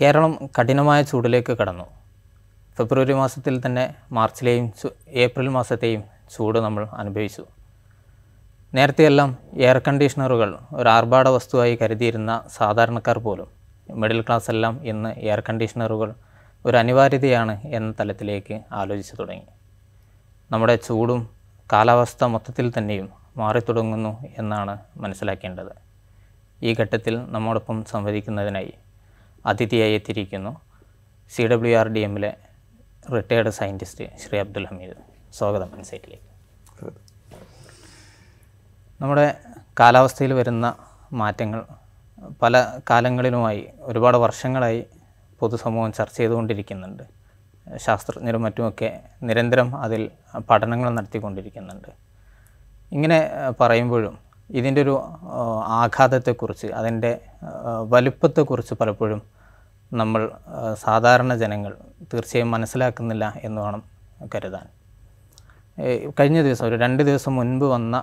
കേരളം കഠിനമായ ചൂടിലേക്ക് കടന്നു. ഫെബ്രുവരി മാസത്തിൽ തന്നെ മാർച്ചിലെയും ഏപ്രിൽ മാസത്തെയും ചൂട് നമ്മൾ അനുഭവിച്ചു. നേരത്തെയെല്ലാം എയർ കണ്ടീഷണറുകൾ ഒരു ആർഭാട വസ്തുവായി കരുതിയിരുന്ന സാധാരണക്കാർ പോലും മിഡിൽ ക്ലാസ് എല്ലാം ഇന്ന് എയർ കണ്ടീഷണറുകൾ ഒരു അനിവാര്യതയാണ് എന്ന തലത്തിലേക്ക് ആലോചിച്ചു തുടങ്ങി. നമ്മുടെ ചൂടും കാലാവസ്ഥ മൊത്തത്തിൽ തന്നെയും മാറിത്തുടങ്ങുന്നു എന്നാണ് മനസ്സിലാക്കേണ്ടത്. ഈ ഘട്ടത്തിൽ നമ്മോടൊപ്പം സംവദിക്കുന്നതിനായി അതിഥിയായി എത്തിയിരിക്കുന്നു സി ഡബ്ല്യു ആർ ഡി എമ്മിലെ റിട്ടയേർഡ് സയന്റിസ്റ്റ് ശ്രീ അബ്ദുൽ ഹമീദ്. സ്വാഗതം ഇൻസൈറ്റിലേക്ക്. നമ്മുടെ കാലാവസ്ഥയിൽ വരുന്ന മാറ്റങ്ങൾ പല കാലങ്ങളിലുമായി ഒരുപാട് വർഷങ്ങളായി പൊതുസമൂഹം ചർച്ച ചെയ്തുകൊണ്ടിരിക്കുന്നുണ്ട്. ശാസ്ത്രജ്ഞരും മറ്റുമൊക്കെ നിരന്തരം അതിൽ പഠനങ്ങൾ നടത്തിക്കൊണ്ടിരിക്കുന്നുണ്ട്. ഇങ്ങനെ പറയുമ്പോഴും ഇതിന്റെ ഒരു ആഘാതത്തെക്കുറിച്ച് അതിന്റെ വലുപ്പത്തെക്കുറിച്ച് പലപ്പോഴും നമ്മൾ സാധാരണ ജനങ്ങൾ തീർച്ചയായും മനസ്സിലാക്കുന്നില്ല എന്ന് വേണം കരുതാൻ. കഴിഞ്ഞ ദിവസം ഒരു രണ്ട് ദിവസം മുൻപ് വന്ന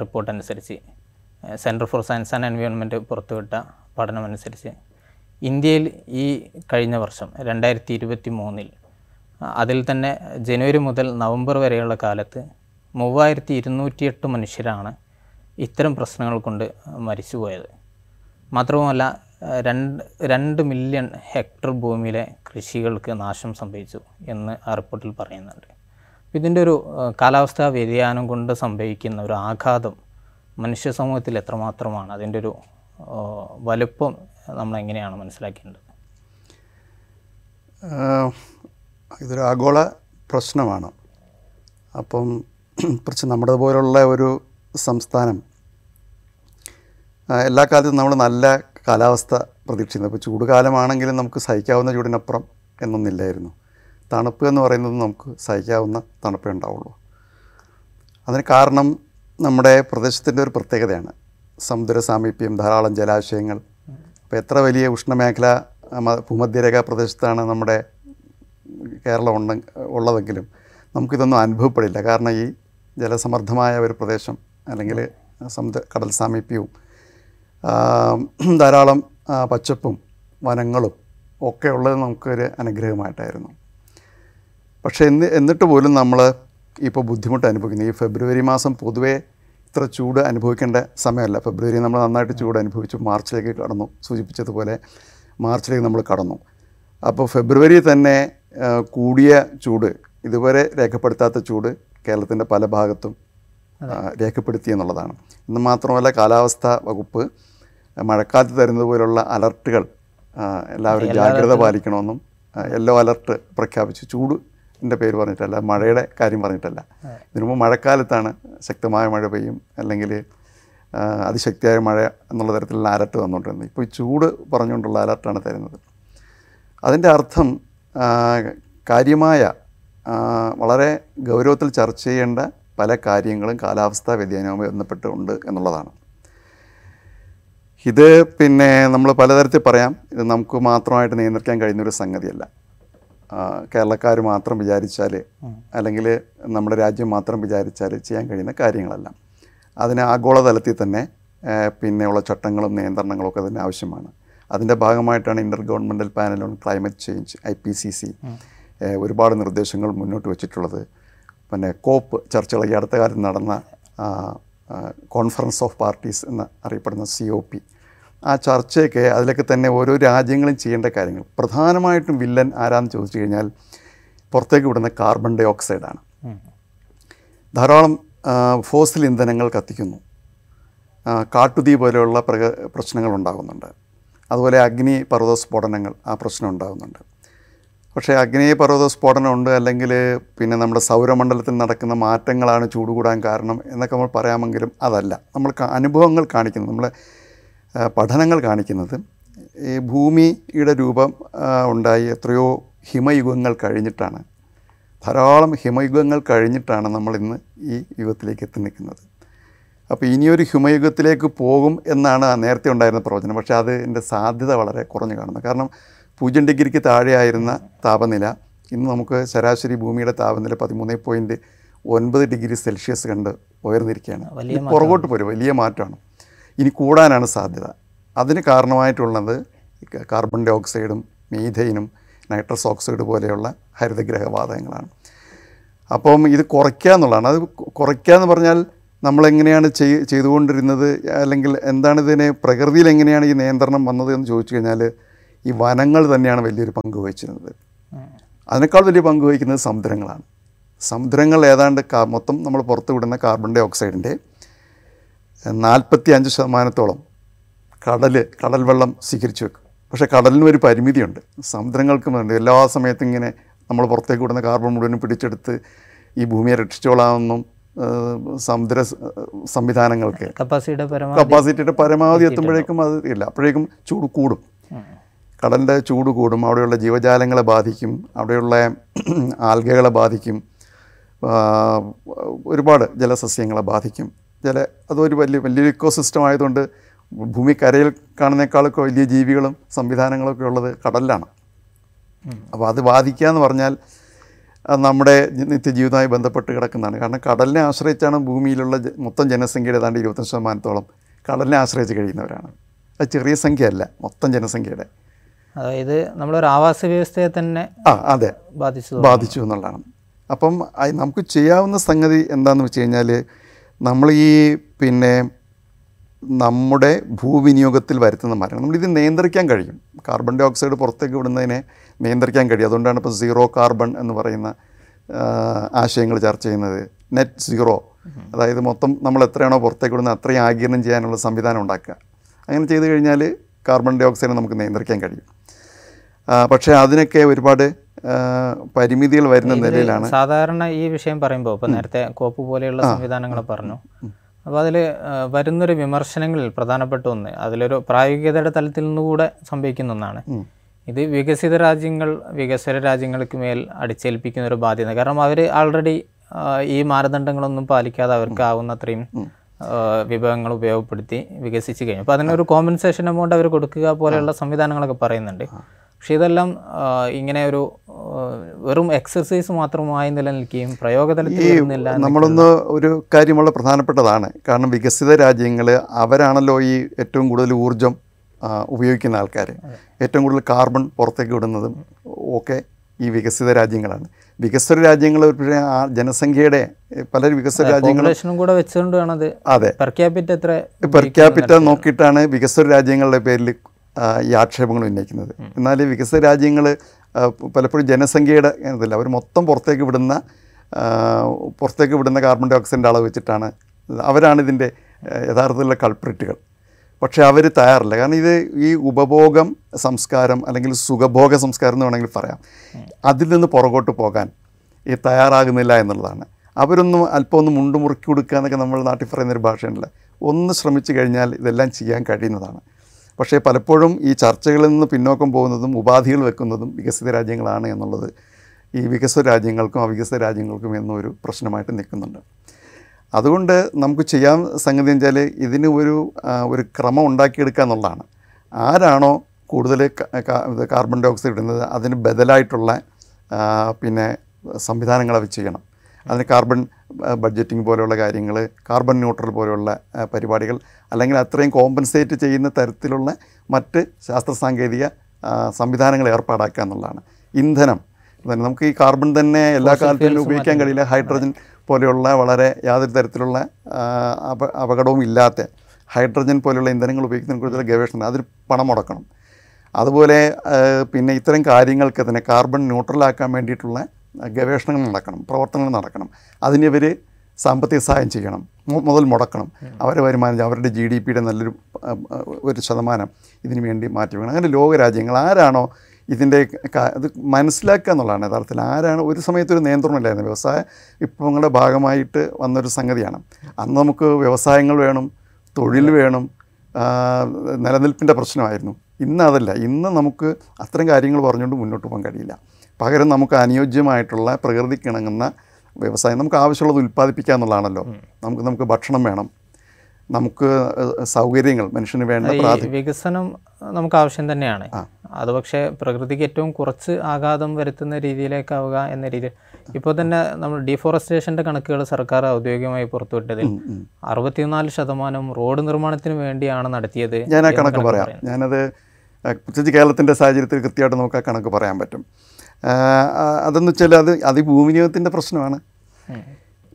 റിപ്പോർട്ട് അനുസരിച്ച് centre for science and environment പുറത്തുവിട്ട പഠനമനുസരിച്ച് ഇന്ത്യയിൽ ഈ കഴിഞ്ഞ വർഷം രണ്ടായിരത്തി ഇരുപത്തി മൂന്നിൽ അതിൽ തന്നെ ജനുവരി മുതൽ നവംബർ വരെയുള്ള കാലത്ത് മൂവായിരത്തി ഇരുന്നൂറ്റിയെട്ട് മനുഷ്യരാണ് ഇത്തരം പ്രശ്നങ്ങൾ കൊണ്ട് മരിച്ചുപോയത് മാത്രവുമല്ല രണ്ട് രണ്ട് മില്യൺ ഹെക്ടർ ഭൂമിയിലെ കൃഷികൾക്ക് നാശം സംഭവിച്ചു എന്ന് ആ റിപ്പോർട്ടിൽ പറയുന്നുണ്ട്. ഇതിന്റെ ഒരു കാലാവസ്ഥാ വ്യതിയാനം കൊണ്ട് സംഭവിക്കുന്ന ഒരു ആഘാതം മനുഷ്യ സമൂഹത്തിൽ എത്രമാത്രമാണ്? അതിന്റെ ഒരു വലുപ്പം നമ്മൾ എങ്ങനെയാണ് മനസ്സിലാക്കേണ്ടത്? ഇതൊരു ആഗോള പ്രശ്നമാണ്. അപ്പം കുറച്ച് നമ്മുടെ പോലുള്ള ഒരു സംസ്ഥാനം. എല്ലാ കാലത്തും നമ്മൾ നല്ല കാലാവസ്ഥ പ്രതീക്ഷിക്കുന്നത് ചൂട് കാലമാണെങ്കിലും നമുക്ക് സഹിക്കാവുന്ന ചൂടിനപ്പുറം എന്നൊന്നില്ലായിരുന്നു. തണുപ്പ് എന്ന് പറയുന്നത് നമുക്ക് സഹിക്കാവുന്ന തണുപ്പേ ഉണ്ടാവുള്ളൂ. അതിന് കാരണം നമ്മുടെ പ്രദേശത്തിന്റെ ഒരു പ്രത്യേകതയാണ്. സമുദ്ര സാമീപ്യം ധാരാളം ജലാശയങ്ങൾ. അപ്പോൾ എത്ര വലിയ ഉഷ്ണമേഖല ഭൂമധ്യരേഖ പ്രദേശത്താണ് നമ്മുടെ കേരളം ഉണ്ട ഉള്ളതെങ്കിലും നമുക്കിതൊന്നും അനുഭവപ്പെടില്ല. കാരണം ഈ ജലസമർത്ഥമായ ഒരു പ്രദേശം അല്ലെങ്കിൽ സമുദ്ര കടൽ സാമീപ്യവും ധാരാളം പച്ചപ്പും വനങ്ങളും ഒക്കെ ഉള്ളത് നമുക്കൊരു അനുഗ്രഹമായിട്ടായിരുന്നു. പക്ഷേ എന്ന് എന്നിട്ട് പോലും നമ്മൾ ഇപ്പോൾ ബുദ്ധിമുട്ട് അനുഭവിക്കുന്നു. ഈ ഫെബ്രുവരി മാസം പൊതുവേ ഇത്ര ചൂട് അനുഭവിക്കേണ്ട സമയമല്ല. ഫെബ്രുവരി നമ്മൾ നന്നായിട്ട് ചൂട് അനുഭവിച്ചു. മാർച്ചിലേക്ക് കടന്നു സൂചിപ്പിച്ചതുപോലെ മാർച്ചിലേക്ക് നമ്മൾ കടന്നു. അപ്പോൾ ഫെബ്രുവരി തന്നെ കൂടിയ ചൂട് ഇതുവരെ രേഖപ്പെടുത്താത്ത ചൂട് കേരളത്തിന്റെ പല ഭാഗത്തും രേഖപ്പെടുത്തി എന്നുള്ളതാണ്. ഇന്ന് മാത്രമല്ല കാലാവസ്ഥ വകുപ്പ് മഴക്കാറ്റ് തരുന്നത് പോലുള്ള അലർട്ടുകൾ എല്ലാവരും ജാഗ്രത പാലിക്കണമെന്നും യെല്ലോ അലർട്ട് പ്രഖ്യാപിച്ചു ചൂട് ചൂടിന്റെ പേര് പറഞ്ഞിട്ടല്ല മഴയുടെ കാര്യം പറഞ്ഞിട്ടല്ല. ഇതിനു മുമ്പ് മഴക്കാലത്താണ് ശക്തമായ മഴ പെയ്യും അല്ലെങ്കിൽ അതിശക്തിയായ മഴ എന്നുള്ള തരത്തിലുള്ള അലർട്ട് വന്നുകൊണ്ടിരുന്നത്. ഇപ്പോൾ ഈ ചൂട് പറഞ്ഞുകൊണ്ടുള്ള അലർട്ടാണ് തരുന്നത്. അതിന്റെ അർത്ഥം കാര്യമായ വളരെ ഗൗരവത്തിൽ ചർച്ച ചെയ്യേണ്ട പല കാര്യങ്ങളും കാലാവസ്ഥാ വ്യതിയാനവുമായി ബന്ധപ്പെട്ടുണ്ട് എന്നുള്ളതാണ്. ഇത് പിന്നെ നമ്മൾ പലതരത്തിൽ പറയാം. ഇത് നമുക്ക് മാത്രമായിട്ട് നിയന്ത്രിക്കാൻ കഴിയുന്നൊരു സംഗതിയല്ല. കേരളക്കാർ മാത്രം വിചാരിച്ചാൽ അല്ലെങ്കിൽ നമ്മുടെ രാജ്യം മാത്രം വിചാരിച്ചാൽ ചെയ്യാൻ കഴിയുന്ന കാര്യങ്ങളല്ല. അതിന് ആഗോളതലത്തിൽ തന്നെ പിന്നെയുള്ള ചട്ടങ്ങളും നിയന്ത്രണങ്ങളും ഒക്കെ തന്നെ ആവശ്യമാണ്. അതിന്റെ ഭാഗമായിട്ടാണ് intergovernmental panel on climate change I P C C ഒരുപാട് നിർദ്ദേശങ്ങൾ മുന്നോട്ട് വെച്ചിട്ടുള്ളത്. പിന്നെ കോപ്പ് ചർച്ചകൾ ഈ അടുത്ത കാലത്ത് നടന്ന കോൺഫറൻസ് ഓഫ് പാർട്ടീസ് എന്ന് അറിയപ്പെടുന്ന സി ഒ പി ആ ചർച്ചയൊക്കെ അതിലൊക്കെ തന്നെ ഓരോ രാജ്യങ്ങളും ചെയ്യേണ്ട കാര്യങ്ങൾ. പ്രധാനമായിട്ടും വില്ലൻ ആരാന്ന് ചോദിച്ചു കഴിഞ്ഞാൽ പുറത്തേക്ക് വിടുന്ന കാർബൺ ഡൈ ഓക്സൈഡാണ് ധാരാളം ഫോസിൽ ഇന്ധനങ്ങൾ കത്തിക്കുന്നു. കാട്ടുതീ പോലെയുള്ള പ്രക പ്രശ്നങ്ങൾ ഉണ്ടാകുന്നുണ്ട്. അതുപോലെ അഗ്നി പർവത സ്ഫോടനങ്ങൾ ആ പ്രശ്നം ഉണ്ടാകുന്നുണ്ട്. പക്ഷേ അഗ്നേയപർവത സ്ഫോടനമുണ്ട് അല്ലെങ്കിൽ പിന്നെ നമ്മുടെ സൗരമണ്ഡലത്തിൽ നടക്കുന്ന മാറ്റങ്ങളാണ് ചൂട് കൂടാൻ കാരണം എന്നൊക്കെ നമ്മൾ പറയാമെങ്കിലും അതല്ല. നമ്മൾ അനുഭവങ്ങൾ കാണിക്കുന്നത് നമ്മളെ പഠനങ്ങൾ കാണിക്കുന്നത്. ഈ ഭൂമിയുടെ രൂപം ഉണ്ടായി എത്രയോ ഹിമയുഗങ്ങൾ കഴിഞ്ഞിട്ടാണ്. ധാരാളം ഹിമയുഗങ്ങൾ കഴിഞ്ഞിട്ടാണ് നമ്മൾ ഇന്ന് ഈ യുഗത്തിലേക്ക് എത്തി നിൽക്കുന്നത്. അപ്പോൾ ഇനിയൊരു ഹിമയുഗത്തിലേക്ക് പോകും എന്നാണ് നേരത്തെ ഉണ്ടായിരുന്ന പ്രവചനം. പക്ഷേ അതിന്റെ സാധ്യത വളരെ കുറഞ്ഞു കാണുന്നത് കാരണം പൂജ്യം ഡിഗ്രിക്ക് താഴെയായിരുന്ന താപനില ഇന്ന് നമുക്ക് ശരാശരി ഭൂമിയുടെ താപനില പതിമൂന്ന് പോയിന്റ് ഒൻപത് ഡിഗ്രി സെൽഷ്യസ് കണ്ട് ഉയർന്നിരിക്കുകയാണ്. പുറകോട്ട് പോരും. വലിയ മാറ്റമാണ്. ഇനി കൂടാനാണ് സാധ്യത. അതിന് കാരണമായിട്ടുള്ളത് കാർബൺ ഡൈ ഓക്സൈഡും മീഥൈനും നൈട്രസ് ഓക്സൈഡ് പോലെയുള്ള ഹരിതഗ്രഹ വാതകങ്ങളാണ് അപ്പം ഇത് കുറയ്ക്കുക എന്നുള്ളതാണ്. അത് കുറയ്ക്കുക എന്ന് പറഞ്ഞാൽ നമ്മളെങ്ങനെയാണ് ചെയ് ചെയ്തുകൊണ്ടിരുന്നത് അല്ലെങ്കിൽ എന്താണ് ഇതിനെ പ്രകൃതിയിൽ എങ്ങനെയാണ് ഈ നിയന്ത്രണം വന്നത് എന്ന് ചോദിച്ചു കഴിഞ്ഞാൽ ഈ വനങ്ങൾ തന്നെയാണ് വലിയൊരു പങ്ക് വഹിച്ചിരുന്നത്. അതിനേക്കാൾ വലിയ പങ്ക് വഹിക്കുന്നത് സമുദ്രങ്ങളാണ്. സമുദ്രങ്ങൾ ഏതാണ്ട് മൊത്തം നമ്മൾ പുറത്ത് വിടുന്ന കാർബൺ ഡൈ ഓക്സൈഡിന്റെ നാൽപ്പത്തി അഞ്ച് ശതമാനത്തോളം കടൽ കടൽ വെള്ളം സ്വീകരിച്ചു വെക്കും. പക്ഷേ കടലിനും ഒരു പരിമിതിയുണ്ട്. സമുദ്രങ്ങൾക്കും ഉണ്ട് എല്ലാ സമയത്തും ഇങ്ങനെ നമ്മൾ പുറത്തേക്ക് വിടുന്ന കാർബൺ മുഴുവനും പിടിച്ചെടുത്ത് ഈ ഭൂമിയെ രക്ഷിച്ചോളാമെന്നും സമുദ്ര സംവിധാനങ്ങൾക്ക് കപ്പാസിറ്റിയുടെ പരമാവധി എത്തുമ്പോഴേക്കും അത് ഇല്ല. അപ്പോഴേക്കും ചൂട് കൂടും. കടലിന്റെ ചൂട് കൂടും അവിടെയുള്ള ജീവജാലങ്ങളെ ബാധിക്കും അവിടെയുള്ള ആൽഗകളെ ബാധിക്കും ഒരുപാട് ജലസസ്യങ്ങളെ ബാധിക്കും. ജല അതൊരു വലിയ വലിയൊരു ഇക്കോസിസ്റ്റം ആയതുകൊണ്ട് ഭൂമി കരയിൽ കാണുന്നേക്കാളൊക്കെ വലിയ ജീവികളും സംവിധാനങ്ങളൊക്കെ ഉള്ളത് കടലിലാണ്. അപ്പോൾ അത് ബാധിക്കുക എന്ന് പറഞ്ഞാൽ നമ്മുടെ നിത്യജീവിതവുമായി ബന്ധപ്പെട്ട് കിടക്കുന്നതാണ്. കാരണം കടലിനെ ആശ്രയിച്ചാണ് ഭൂമിയിലുള്ള മൊത്തം ജനസംഖ്യയുടെ ഏതാണ്ട് ഇരുപത്തഞ്ച് ശതമാനത്തോളം കടലിനെ ആശ്രയിച്ച് കഴിയുന്നവരാണ്. അത് ചെറിയ സംഖ്യയല്ല മൊത്തം ജനസംഖ്യയുടെ. അതായത് നമ്മളൊരു ആവാസ വ്യവസ്ഥയെ തന്നെ ആ അതെ. ബാധിച്ചു ബാധിച്ചു എന്നുള്ളതാണ്. അപ്പം നമുക്ക് ചെയ്യാവുന്ന സംഗതി എന്താണെന്ന് വെച്ച് കഴിഞ്ഞാൽ നമ്മൾ ഈ പിന്നെ നമ്മുടെ ഭൂവിനിയോഗത്തിൽ വരുത്തുന്ന മാറ്റങ്ങൾ. നമ്മളിത് നിയന്ത്രിക്കാൻ കഴിയും. കാർബൺ ഡൈ ഓക്സൈഡ് പുറത്തേക്ക് വിടുന്നതിനെ നിയന്ത്രിക്കാൻ കഴിയും. അതുകൊണ്ടാണ് ഇപ്പോൾ സീറോ കാർബൺ എന്ന് പറയുന്ന ആശയങ്ങൾ ചർച്ച ചെയ്യുന്നത്. നെറ്റ് സീറോ അതായത് മൊത്തം നമ്മൾ എത്രയാണോ പുറത്തേക്ക് വിടുന്നത് അത്രയും ആഗിരണം ചെയ്യാനുള്ള സംവിധാനം ഉണ്ടാക്കുക. അങ്ങനെ ചെയ്തു കഴിഞ്ഞാൽ കാർബൺ ഡൈ ഓക്സൈഡ് നമുക്ക് നിയന്ത്രിക്കാൻ കഴിയും. പക്ഷേ അതിനൊക്കെ ഒരുപാട് പരിമിതികൾ വരുന്ന നിലയിലാണ്. സാധാരണ ഈ വിഷയം പറയുമ്പോൾ ഇപ്പൊ നേരത്തെ കോപ്പ് പോലെയുള്ള സംവിധാനങ്ങൾ പറഞ്ഞു. അപ്പോൾ അതിൽ വരുന്നൊരു വിമർശനങ്ങളിൽ പ്രധാനപ്പെട്ട ഒന്ന് അതിലൊരു പ്രായോഗികതയുടെ തലത്തിൽ നിന്നുകൂടെ സംഭവിക്കുന്ന ഒന്നാണ്. ഇത് വികസിത രാജ്യങ്ങൾ വികസ്വര രാജ്യങ്ങൾക്ക് മേൽ അടിച്ചേൽപ്പിക്കുന്ന ഒരു ബാധ്യത. കാരണം അവർ ആൾറെഡി ഈ മാനദണ്ഡങ്ങളൊന്നും പാലിക്കാതെ അവർക്ക് ആവുന്നത്രയും വിഭവങ്ങൾ ഉപയോഗപ്പെടുത്തി വികസിച്ച് കഴിഞ്ഞു. അപ്പോൾ അതിനൊരു കോമ്പൻസേഷൻ എമൗണ്ട് അവർ കൊടുക്കുക പോലെയുള്ള സംവിധാനങ്ങളൊക്കെ പറയുന്നുണ്ട്. പക്ഷേ ഇതെല്ലാം ഇങ്ങനെ ഒരു വെറും എക്സസൈസ് മാത്രമായി നിലനിൽക്കുകയും പ്രയോഗതലത്തിൽ നമ്മളൊന്ന് ഒരു കാര്യം വളരെ പ്രധാനപ്പെട്ടതാണ്. കാരണം വികസിത രാജ്യങ്ങൾ അവരാണല്ലോ ഈ ഏറ്റവും കൂടുതൽ ഊർജം ഉപയോഗിക്കുന്ന ആൾക്കാർ ഏറ്റവും കൂടുതൽ കാർബൺ പുറത്തേക്ക് വിടുന്നതും ഒക്കെ ഈ വികസിത രാജ്യങ്ങളാണ്. വികസിത രാജ്യങ്ങൾ പക്ഷേ ആ ജനസംഖ്യയുടെ പല വികസിത രാജ്യങ്ങളും കൂടെ വെച്ചുകൊണ്ട് വേണത് അതെ. പെർ ക്യാപിറ്റ എത്ര പെർ ക്യാപിറ്റ നോക്കിയിട്ടാണ് വികസിത രാജ്യങ്ങളുടെ പേരിൽ ഈ ആക്ഷേപങ്ങൾ ഉന്നയിക്കുന്നത്. എന്നാൽ വികസിത രാജ്യങ്ങൾ പലപ്പോഴും ജനസംഖ്യയുടെ ഇതില്ല അവർ മൊത്തം പുറത്തേക്ക് വിടുന്ന പുറത്തേക്ക് വിടുന്ന കാർബൺ ഡൈ ഓക്സൈഡിന്റെ അളവ് വെച്ചിട്ടാണ് അവരാണ് ഇതിന്റെ യഥാർത്ഥത്തിലുള്ള കൾപ്രിറ്റുകൾ പക്ഷേ അവർ തയ്യാറില്ല. കാരണം ഇത് ഈ ഉപഭോഗം സംസ്കാരം അല്ലെങ്കിൽ സുഖഭോഗ സംസ്കാരം എന്ന് വേണമെങ്കിൽ പറയാം. അതിൽ നിന്ന് പുറകോട്ട് പോകാൻ ഈ തയ്യാറാകുന്നില്ല എന്നുള്ളതാണ്. അവരൊന്നും അല്പം ഒന്ന് മുണ്ടുമുറുക്കി കൊടുക്കുക എന്നൊക്കെ നമ്മൾ നാട്ടിൽ പറയുന്നൊരു ഭാഷയുണ്ടല്ലോ. ഒന്ന് ശ്രമിച്ചു കഴിഞ്ഞാൽ ഇതെല്ലാം ചെയ്യാൻ കഴിയുന്നതാണ്. പക്ഷേ പലപ്പോഴും ഈ ചർച്ചകളിൽ നിന്ന് പിന്നോക്കം പോകുന്നതും ഉപാധികൾ വെക്കുന്നതും വികസിത രാജ്യങ്ങളാണ് എന്നുള്ളത് ഈ വികസിത രാജ്യങ്ങൾക്കും അവികസിത രാജ്യങ്ങൾക്കും എന്നൊരു പ്രശ്നമായിട്ട് നിൽക്കുന്നുണ്ട്. അതുകൊണ്ട് നമുക്ക് ചെയ്യാൻ സംഗതി വെച്ചാൽ ഇതിന് ഒരു ഒരു ക്രമം ഉണ്ടാക്കിയെടുക്കുക എന്നുള്ളതാണ്. ആരാണോ കൂടുതൽ കാർബൺ ഡൈ ഓക്സൈഡ് ഇടുന്നത് അതിന് ബദലായിട്ടുള്ള പിന്നെ സംവിധാനങ്ങൾ അവർ ചെയ്യണം. അതിന് കാർബൺ ബഡ്ജറ്റിംഗ് പോലെയുള്ള കാര്യങ്ങൾ കാർബൺ ന്യൂട്രൽ പോലെയുള്ള പരിപാടികൾ അല്ലെങ്കിൽ അത്രയും കോമ്പൻസേറ്റ് ചെയ്യുന്ന തരത്തിലുള്ള മറ്റ് ശാസ്ത്ര സാങ്കേതിക സംവിധാനങ്ങൾ ഏർപ്പാടാക്കുക എന്നുള്ളതാണ്. ഇന്ധനം. തന്നെ നമുക്ക് ഈ കാർബൺ തന്നെ എല്ലാ കാലത്തും ഉപയോഗിക്കാൻ കഴിയില്ല. ഹൈഡ്രജൻ പോലെയുള്ള വളരെ യാതൊരു തരത്തിലുള്ള അപ അപകടവും ഇല്ലാത്ത ഹൈഡ്രജൻ പോലെയുള്ള ഇന്ധനങ്ങൾ ഉപയോഗിക്കുന്നതിനെ കുറിച്ചുള്ള ഗവേഷണം അതിന് പണം മുടക്കണം. അതുപോലെ പിന്നെ ഇത്തരം കാര്യങ്ങൾക്ക് തന്നെ കാർബൺ ന്യൂട്രലാക്കാൻ വേണ്ടിയിട്ടുള്ള ഗവേഷണങ്ങൾ നടക്കണം പ്രവർത്തനങ്ങൾ നടക്കണം. അതിന് ഇവർ സാമ്പത്തിക സഹായം ചെയ്യണം മുതൽ മുടക്കണം. അവരുടെ വരുമാനം അവരുടെ ജി ഡി പിയുടെ നല്ലൊരു ഒരു ശതമാനം ഇതിനു വേണ്ടി മാറ്റി വെക്കണം. അങ്ങനെ ലോകരാജ്യങ്ങൾ ആരാണോ ഇതിന്റെ ഇത് മനസ്സിലാക്കുക എന്നുള്ളതാണ് യഥാർത്ഥത്തിൽ. ആരാണ് ഒരു സമയത്ത് ഒരു നിയന്ത്രണമില്ലായിരുന്നു വ്യവസായ വിപ്ലവങ്ങളുടെ ഭാഗമായിട്ട് വന്നൊരു സംഗതിയാണ്. അന്ന് നമുക്ക് വ്യവസായങ്ങൾ വേണം തൊഴിൽ വേണം നിലനിൽപ്പിന്റെ പ്രശ്നമായിരുന്നു. ഇന്ന് അതല്ല. ഇന്ന് നമുക്ക് അത്തരം കാര്യങ്ങൾ പറഞ്ഞുകൊണ്ട് മുന്നോട്ട് പോകാൻ കഴിയില്ല. പകരം നമുക്ക് അനുയോജ്യമായിട്ടുള്ള പ്രകൃതിക്ക് ഇണങ്ങുന്ന വ്യവസായം നമുക്ക് ആവശ്യമുള്ളത് ഉൽപ്പാദിപ്പിക്കുക എന്നുള്ളതാണല്ലോ. നമുക്ക് നമുക്ക് ഭക്ഷണം വേണം. നമുക്ക് സൗകര്യങ്ങൾ മനുഷ്യന് വേണ്ട വികസനം നമുക്ക് ആവശ്യം തന്നെയാണ്. അത് പക്ഷേ പ്രകൃതിക്ക് ഏറ്റവും കുറച്ച് ആഘാതം വരുത്തുന്ന രീതിയിലേക്കാവുക എന്ന രീതിയിൽ ഇപ്പോൾ തന്നെ നമ്മൾ ഡീഫോറസ്റ്റേഷന്റെ കണക്കുകൾ സർക്കാർ ഔദ്യോഗികമായി പുറത്തുവിട്ടതിൽ അറുപത്തിനാല് ശതമാനം റോഡ് നിർമ്മാണത്തിന് വേണ്ടിയാണ് നടത്തിയത് ഞാൻ ആ കണക്ക് പറയാം. ഞാനത് പ്രത്യേകിച്ച് കേരളത്തിന്റെ സാഹചര്യത്തിൽ കൃത്യമായിട്ട് നമുക്ക് ആ കണക്ക് പറയാൻ പറ്റും. അതെന്ന് വെച്ചാൽ അത് അത് ഈ ഭൂവിനിയോഗത്തിന്റെ പ്രശ്നമാണ്.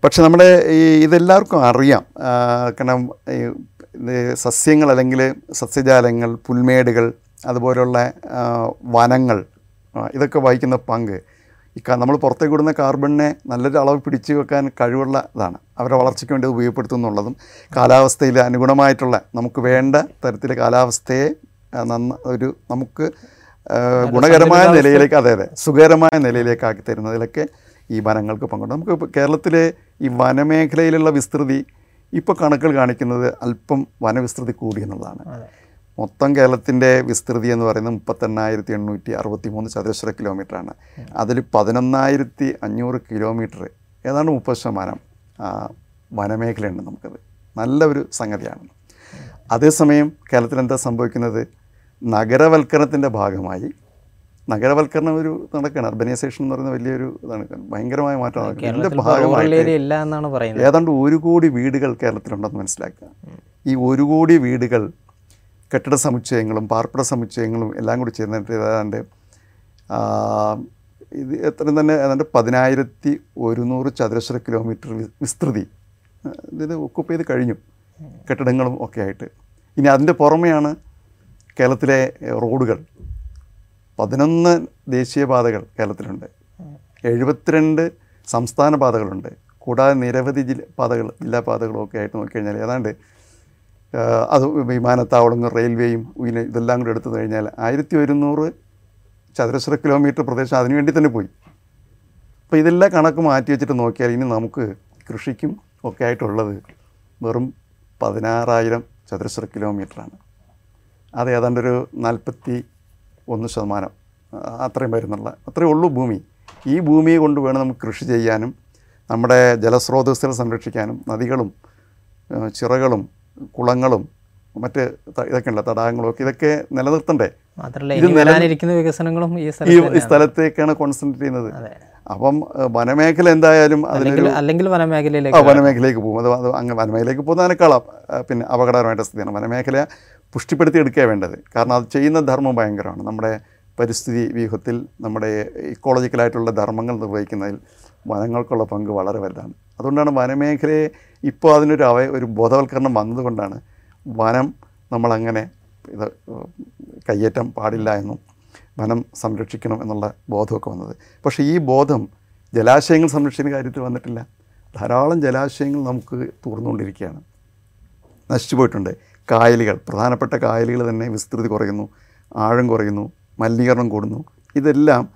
പക്ഷെ നമ്മുടെ ഈ ഇതെല്ലാവർക്കും അറിയാം. കാരണം സസ്യങ്ങൾ അല്ലെങ്കിൽ സസ്യജാലങ്ങൾ പുൽമേടുകൾ അതുപോലുള്ള വനങ്ങൾ ഇതൊക്കെ വഹിക്കുന്ന പങ്ക് ഈ നമ്മൾ പുറത്തേക്ക് വിടുന്ന കാർബണിനെ നല്ലൊരു അളവ് പിടിച്ചു വെക്കാൻ കഴിവുള്ള ഇതാണ്. അവരുടെ വളർച്ചയ്ക്ക് വേണ്ടി ഉപയോഗപ്പെടുത്തും ഉപയോഗപ്പെടുത്തുന്നുള്ളതും കാലാവസ്ഥയിൽ അനുഗുണമായിട്ടുള്ള നമുക്ക് വേണ്ട തരത്തിൽ കാലാവസ്ഥയെ നന്ന ഒരു നമുക്ക് ഗുണകരമായ നിലയിലേക്ക് അതെ അതെ സുഖകരമായ നിലയിലേക്ക് ആക്കി തരുന്നതിലൊക്കെ ഈ വനങ്ങൾക്ക് പങ്കുണ്ട്. നമുക്ക് കേരളത്തിലെ ഈ വനമേഖലയിലുള്ള വിസ്തൃതി ഇപ്പോൾ കണക്കുകൾ കാണിക്കുന്നത് അല്പം വനവിസ്തൃതി കൂടി എന്നുള്ളതാണ്. മൊത്തം കേരളത്തിന്റെ വിസ്തൃതി എന്ന് പറയുന്നത് മുപ്പത്തെണ്ണായിരത്തി എണ്ണൂറ്റി അറുപത്തി മൂന്ന് ചതുരശ്ര കിലോമീറ്ററാണ്. അതിൽ പതിനൊന്നായിരത്തി അഞ്ഞൂറ് കിലോമീറ്റർ ഏതാണ്ട് മുപ്പത് ശതമാനം വനമേഖലയുണ്ട് നമുക്കത്. നല്ല ഒരു സംഗതിയാണ് അതേസമയം കേരളത്തിൽ എന്താ സംഭവിക്കുന്നത്? നഗരവൽക്കരണത്തിന്റെ ഭാഗമായി നഗരവൽക്കരണം ഒരു നടക്കുകയാണ്. അർബനൈസേഷൻ എന്ന് പറയുന്ന വലിയൊരു ഇതാണ്. ഭയങ്കരമായ മാറ്റം നടക്കുന്നത് ഇതിന്റെ പറയുന്നത്. ഏതാണ്ട് ഒരു കോടി വീടുകൾ കേരളത്തിലുണ്ടെന്ന് മനസ്സിലാക്കുക. ഈ ഒരു കോടി വീടുകൾ കെട്ടിട സമുച്ചയങ്ങളും പാർപ്പിട സമുച്ചയങ്ങളും എല്ലാം കൂടി ചേർന്നിട്ട് ഏതാണ്ട് ഇത് എത്ര തന്നെ ഏതാണ്ട് പതിനായിരത്തി ഒരുന്നൂറ് ചതുരശ്ര കിലോമീറ്റർ വിസ്തൃതി ഇതിന് ഇത് ഒക്കുപ്പ് ചെയ്ത് കഴിഞ്ഞു. കെട്ടിടങ്ങളും ഒക്കെ ആയിട്ട്. ഇനി അതിന്റെ പുറമെയാണ് കേരളത്തിലെ റോഡുകൾ. പതിനൊന്ന് ദേശീയപാതകൾ കേരളത്തിലുണ്ട്. എഴുപത്തിരണ്ട് സംസ്ഥാന പാതകളുണ്ട്. കൂടാതെ നിരവധി ജില്ല പാതകൾ ജില്ലാ പാതകളും ഒക്കെ ആയിട്ട് നോക്കിക്കഴിഞ്ഞാൽ ഏതാണ്ട് അത് വിമാനത്താവളങ്ങളും റെയിൽവേയും ഇങ്ങനെ ഇതെല്ലാം കൂടെ എടുത്തു കഴിഞ്ഞാൽ ആയിരത്തി ഒരുന്നൂറ് ചതുരശ്ര കിലോമീറ്റർ പ്രദേശം അതിനുവേണ്ടി തന്നെ പോയി. അപ്പോൾ ഇതെല്ലാം കണക്ക് മാറ്റി വെച്ചിട്ട് നോക്കിയാൽ ഇനി നമുക്ക് കൃഷിക്കും ഒക്കെ ആയിട്ടുള്ളത് വെറും പതിനാറായിരം ചതുരശ്ര കിലോമീറ്ററാണ്. അത് ഏതാണ്ട് ഒരു നാൽപ്പത്തി ഒന്ന് ശതമാനം അത്രയും വരുന്നുള്ള അത്രയേ ഉള്ളൂ ഭൂമി. ഈ ഭൂമി കൊണ്ട് വേണം നമുക്ക് കൃഷി ചെയ്യാനും നമ്മുടെ ജലസ്രോതസ്സുകൾ സംരക്ഷിക്കാനും നദികളും ചിറകളും കുളങ്ങളും മറ്റ് ഇതൊക്കെയുള്ള തടാകങ്ങളും ഒക്കെ ഇതൊക്കെ നിലനിർത്തണ്ടേ? മാത്രമല്ല ഇനി വരാനിരിക്കുന്ന വികസനങ്ങളും ഈ ഈ സ്ഥലത്ത് ഈ സ്ഥലത്തേക്കാണ് കോൺസെൻട്രേറ്റ് ചെയ്യുന്നത്. അപ്പം വനമേഖല എന്തായാലും അതിനൊരു അല്ലെങ്കിൽ വനമേഖലയിലേക്ക് വനമേഖലയിലേക്ക് പോകും. അത് അങ്ങനെ അങ്ങ് വനമേഖലയിലേക്ക് പോകുന്നതിനേക്കാളും പിന്നെ അപകടകരമായിട്ട് സ്ഥിതിയാണ്. വനമേഖല പുഷ്ടിപ്പെടുത്തി എടുക്കുക വേണ്ടത്. കാരണം അത് ചെയ്യുന്ന ധർമ്മം ഭയങ്കരമാണ്. നമ്മുടെ പരിസ്ഥിതി വ്യൂഹത്തിൽ നമ്മുടെ ഇക്കോളജിക്കലായിട്ടുള്ള ധർമ്മങ്ങൾ നിർവഹിക്കുന്നതിൽ വനങ്ങൾക്കുള്ള പങ്ക് വളരെ വലുതാണ്. അതുകൊണ്ടാണ് വനമേഖലയെ ഇപ്പോൾ അതിനൊരു അവ ഒരു ബോധവൽക്കരണം വന്നതുകൊണ്ടാണ് വനം നമ്മളങ്ങനെ ഇത് കയ്യേറ്റം പാടില്ല എന്നും വനം സംരക്ഷിക്കണം എന്നുള്ള ബോധമൊക്കെ വന്നത്. പക്ഷേ ഈ ബോധം ജലാശയങ്ങൾ സംരക്ഷിക്കുന്ന കാര്യത്തിൽ വന്നിട്ടില്ല. ധാരാളം ജലാശയങ്ങൾ നമുക്ക് തുറന്നുകൊണ്ടിരിക്കുകയാണ് നശിച്ചു പോയിട്ടുണ്ട്. കായലുകൾ പ്രധാനപ്പെട്ട കായലുകൾ തന്നെ വിസ്തൃതി കുറയുന്നു ആഴം കുറയുന്നു മലിനീകരണം കൂടുന്നു. ഇതെല്ലാം